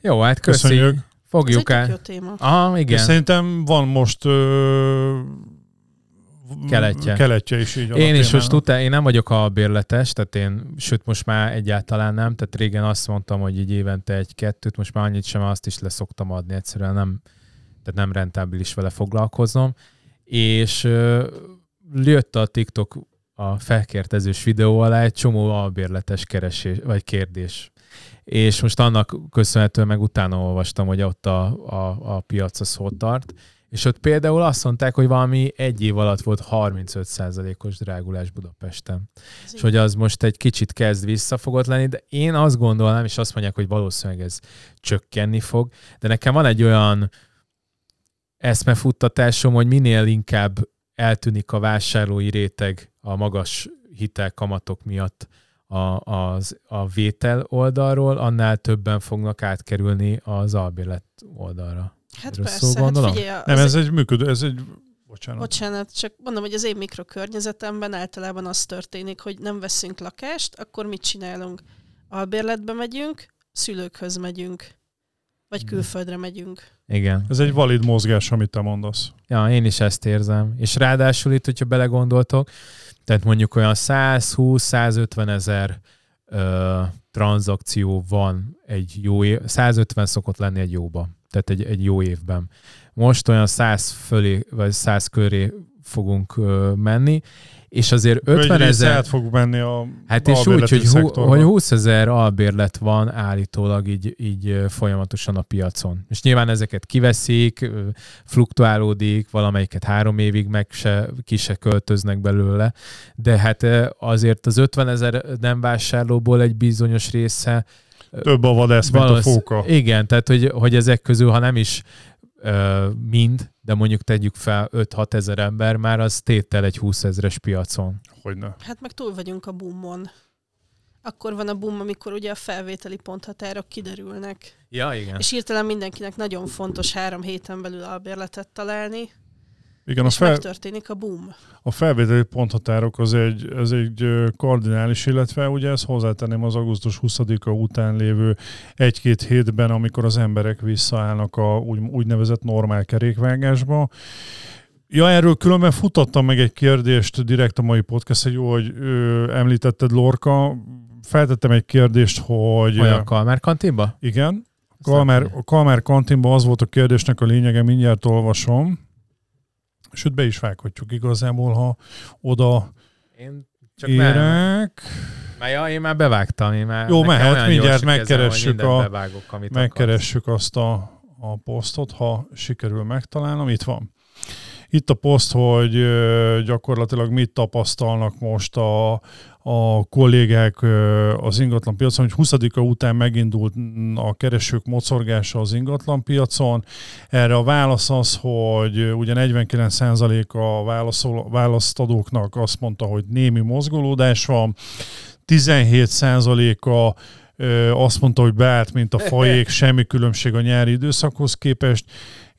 Jó, hát köszi. Köszönjük. Ez egy Fogjuk tök el. jó téma. Aha, És igen. szerintem van most ö, Keletje. keletje is így. Én is most után, én nem vagyok a bérletes, tehát én, sőt most már egyáltalán nem, tehát régen azt mondtam, hogy így évente egy-kettőt, most már annyit sem, azt is leszoktam adni, egyszerűen nem, tehát nem rentábilis vele foglalkoznom. És ö, jött a TikTok a felkértezős videó alá egy csomó albérletes keresés, vagy kérdés. És most annak köszönhetően meg utána olvastam, hogy ott a, a, a piac az hol tart, és ott például azt mondták, hogy valami egy év alatt volt 35%-os drágulás Budapesten. Ez És hogy az most egy kicsit kezd visszafogott lenni, de én azt gondolnám, és azt mondják, hogy valószínűleg ez csökkenni fog, de nekem van egy olyan eszmefuttatásom, hogy minél inkább eltűnik a vásárlói réteg a magas hitelkamatok miatt a, az, a vétel oldalról, annál többen fognak átkerülni az albérlet oldalra. Hát Rosszul persze, hát figyelj, Nem, ez egy működő, ez egy... Bocsánat. Bocsánat, csak mondom, hogy az én mikrokörnyezetemben általában az történik, hogy nem veszünk lakást, akkor mit csinálunk? Albérletbe megyünk, szülőkhöz megyünk, vagy külföldre megyünk. Igen. Ez egy valid mozgás, amit te mondasz. Ja, én is ezt érzem. És ráadásul itt, hogyha belegondoltok, tehát mondjuk olyan 120-150 ezer ö, tranzakció van egy jó év, 150 szokott lenni egy jóba, tehát egy, egy jó évben. Most olyan 100 fölé, vagy 100 köré fogunk ö, menni, és azért 50 Egy része ezer... át fog menni a Hát és úgy, hogy, hú, hogy 20 ezer albérlet van állítólag így, így folyamatosan a piacon. És nyilván ezeket kiveszik, fluktuálódik, valamelyiket három évig meg se, ki se költöznek belőle, de hát azért az 50 ezer nem vásárlóból egy bizonyos része Több a vadász, mint a fóka. Igen, tehát hogy, hogy ezek közül, ha nem is mind, de mondjuk tegyük fel 5-6 ezer ember, már az tétel egy 20 ezeres piacon. Hogyne. Hát meg túl vagyunk a boomon. Akkor van a boom, amikor ugye a felvételi ponthatárok kiderülnek. Ja, igen. És hirtelen mindenkinek nagyon fontos három héten belül albérletet találni, Igen, a, és fel, megtörténik a boom. a felvételi ponthatárok az egy, ez egy kardinális, illetve ugye ezt hozzátenném az augusztus 20-a után lévő egy-két hétben, amikor az emberek visszaállnak a úgy, úgynevezett normál kerékvágásba. Ja, erről különben futottam meg egy kérdést direkt a mai podcast, egy jó, hogy ö, említetted Lorka. Feltettem egy kérdést, hogy... Olyan Kalmár kantinba? Igen. Kalmár, a Kalmár kantinban az volt a kérdésnek a lényege, mindjárt olvasom. Sőt, be is vághatjuk igazából, ha oda Én csak nem. érek. Már ja, én már bevágtam. Én már, Jó, mehet, mindjárt kezem, megkeressük mindent a- Bevágok, amit Megkeressük azt a, a posztot, ha sikerül megtalálnom. Itt van. Itt a poszt, hogy gyakorlatilag mit tapasztalnak most a, a kollégák az ingatlan piacon, hogy 20-a után megindult a keresők mocorgása az ingatlan piacon. Erre a válasz az, hogy ugye 49% a válaszol, választadóknak azt mondta, hogy némi mozgolódás van, 17%-a ö, azt mondta, hogy beállt, mint a fajék, semmi különbség a nyári időszakhoz képest,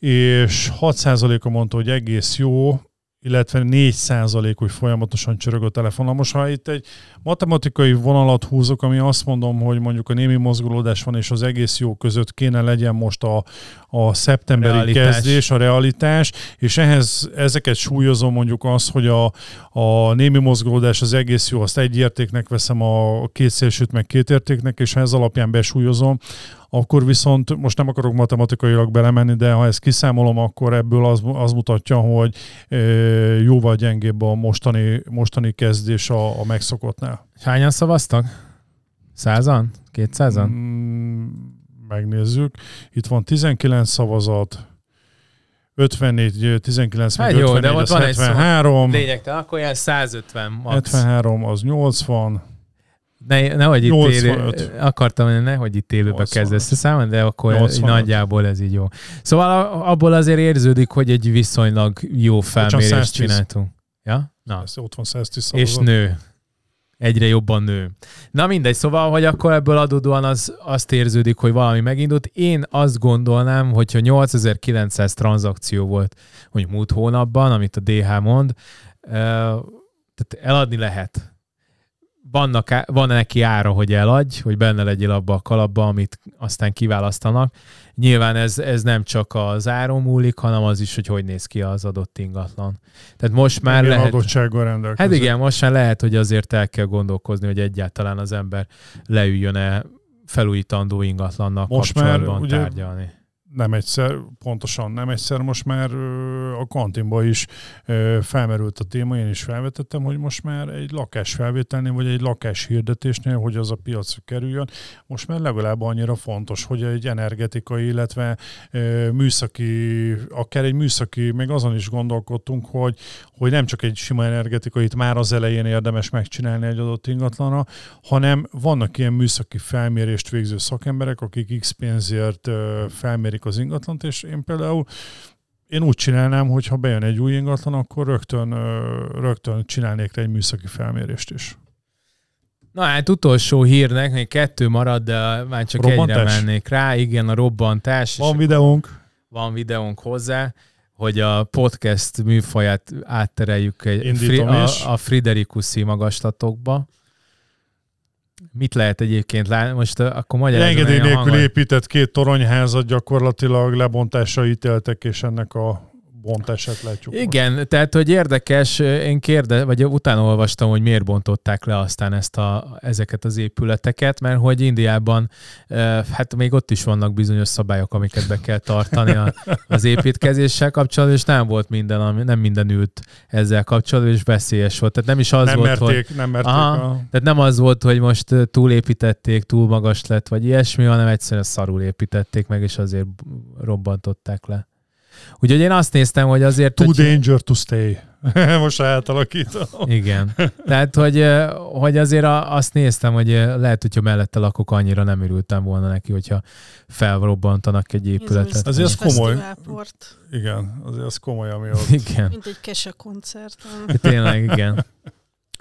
és 6%-a mondta, hogy egész jó, illetve 4% hogy folyamatosan csörög a telefon. Na most, ha itt egy matematikai vonalat húzok, ami azt mondom, hogy mondjuk a némi mozgolódás van, és az egész jó között kéne legyen most a, a szeptemberi Realitás. kezdés, a realitás, és ehhez ezeket súlyozom mondjuk az, hogy a, a némi mozgolódás az egész jó, azt egy értéknek veszem, a két szélsőt meg két értéknek, és ha ez alapján besúlyozom, akkor viszont most nem akarok matematikailag belemenni, de ha ezt kiszámolom, akkor ebből az, az mutatja, hogy ö, jóval gyengébb a mostani, mostani kezdés a, a megszokottnál. Hányan szavaztak? Százan? Kétszázan? Mm, megnézzük. Itt van 19 szavazat, 54, 19, meg Hát jó, 54, de ott van egy szó. 73, Lényegtelen, akkor ilyen 150 max. 73 az 80, Ne, nehogy itt 85. élő, akartam mondani, nehogy itt élőbe 85. kezdesz a számon, de akkor 85. nagyjából ez így jó. Szóval abból azért érződik, hogy egy viszonylag jó felmérést 110. csináltunk. Ja? Na. ez ott van 110 És nő. egyre jobban nő. Na mindegy, szóval, hogy akkor ebből adódóan az, azt érződik, hogy valami megindult. Én azt gondolnám, hogyha 8900 tranzakció volt hogy múlt hónapban, amit a DH mond, tehát eladni lehet vannak, van neki ára, hogy eladj, hogy benne legyél abba a kalapba, amit aztán kiválasztanak. Nyilván ez, ez nem csak az áron múlik, hanem az is, hogy hogy néz ki az adott ingatlan. Tehát most már Milyen lehet... adottsággal rendelkezik. Hát igen, most már lehet, hogy azért el kell gondolkozni, hogy egyáltalán az ember leüljön-e felújítandó ingatlannak most kapcsolatban már, ugye, tárgyalni nem egyszer, pontosan nem egyszer, most már a kantinba is felmerült a téma, én is felvetettem, hogy most már egy lakás felvételnél, vagy egy lakás hirdetésnél, hogy az a piacra kerüljön, most már legalább annyira fontos, hogy egy energetikai, illetve műszaki, akár egy műszaki, még azon is gondolkodtunk, hogy, hogy nem csak egy sima energetikait már az elején érdemes megcsinálni egy adott ingatlanra, hanem vannak ilyen műszaki felmérést végző szakemberek, akik X pénzért felmérik az ingatlant, és én például én úgy csinálnám, hogy ha bejön egy új ingatlan, akkor rögtön, rögtön csinálnék rá egy műszaki felmérést is. Na hát utolsó hírnek, még kettő marad, de már csak robbantás? egyre mennék rá. Igen, a robbantás. Van videónk. Van videónk hozzá, hogy a podcast műfaját áttereljük egy fri, a, a Friderikuszi magaslatokba. Mit lehet egyébként látni? Most akkor magyar. Engedély nélkül épített két toronyházat gyakorlatilag lebontásra ítéltek, és ennek a bontását látjuk. Igen, most. tehát hogy érdekes, én kérde, vagy utána olvastam, hogy miért bontották le aztán ezt a, ezeket az épületeket, mert hogy Indiában, hát még ott is vannak bizonyos szabályok, amiket be kell tartani a, az építkezéssel kapcsolatban, és nem volt minden, nem minden ült ezzel kapcsolatban, és veszélyes volt. Tehát nem is az nem volt, merték, hogy... Nem merték aha, a... Tehát nem az volt, hogy most túlépítették, túl magas lett, vagy ilyesmi, hanem egyszerűen szarul építették meg, és azért robbantották le. Úgyhogy én azt néztem, hogy azért... Too hogy... danger to stay. Most átalakítom. Igen. Tehát, hogy, hogy azért azt néztem, hogy lehet, hogyha mellette lakok, annyira nem örültem volna neki, hogyha felrobbantanak egy épületet. Azért az komoly. Igen, azért az komoly, ami ott. Igen. Mint egy kese koncert. Tényleg, igen.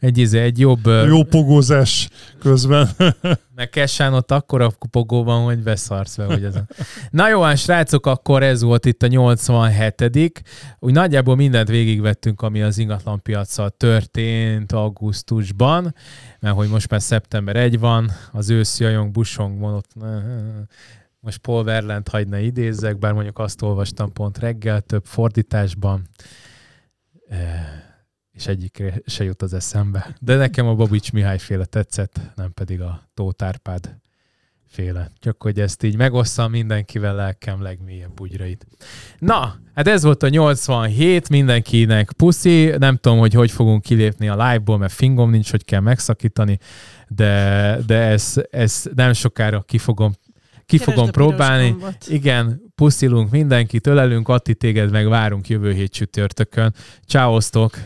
Egy, izé, egy jobb... Jó pogózás közben. Meg Kessán ott akkora pogó van, hogy beszarsz be, hogy ez a... Na jó, hát srácok, akkor ez volt itt a 87 Úgy nagyjából mindent végigvettünk, ami az ingatlan piacsal történt augusztusban, mert hogy most már szeptember 1 van, az őszi ajong busong vonott most Paul Verlent hagyna idézzek, bár mondjuk azt olvastam pont reggel több fordításban és egyikre se jut az eszembe. De nekem a Babics Mihály féle tetszett, nem pedig a Tóth Árpád féle. Csak hogy ezt így megosszam mindenkivel lelkem legmélyebb bugyrait. Na, hát ez volt a 87, mindenkinek puszi. Nem tudom, hogy hogy fogunk kilépni a live-ból, mert fingom nincs, hogy kell megszakítani, de, de ez, ez nem sokára ki fogom ki fogom próbálni. Igen, puszilunk mindenkit, ölelünk, Atti, téged meg várunk jövő hét csütörtökön. Ciao, Sziasztok!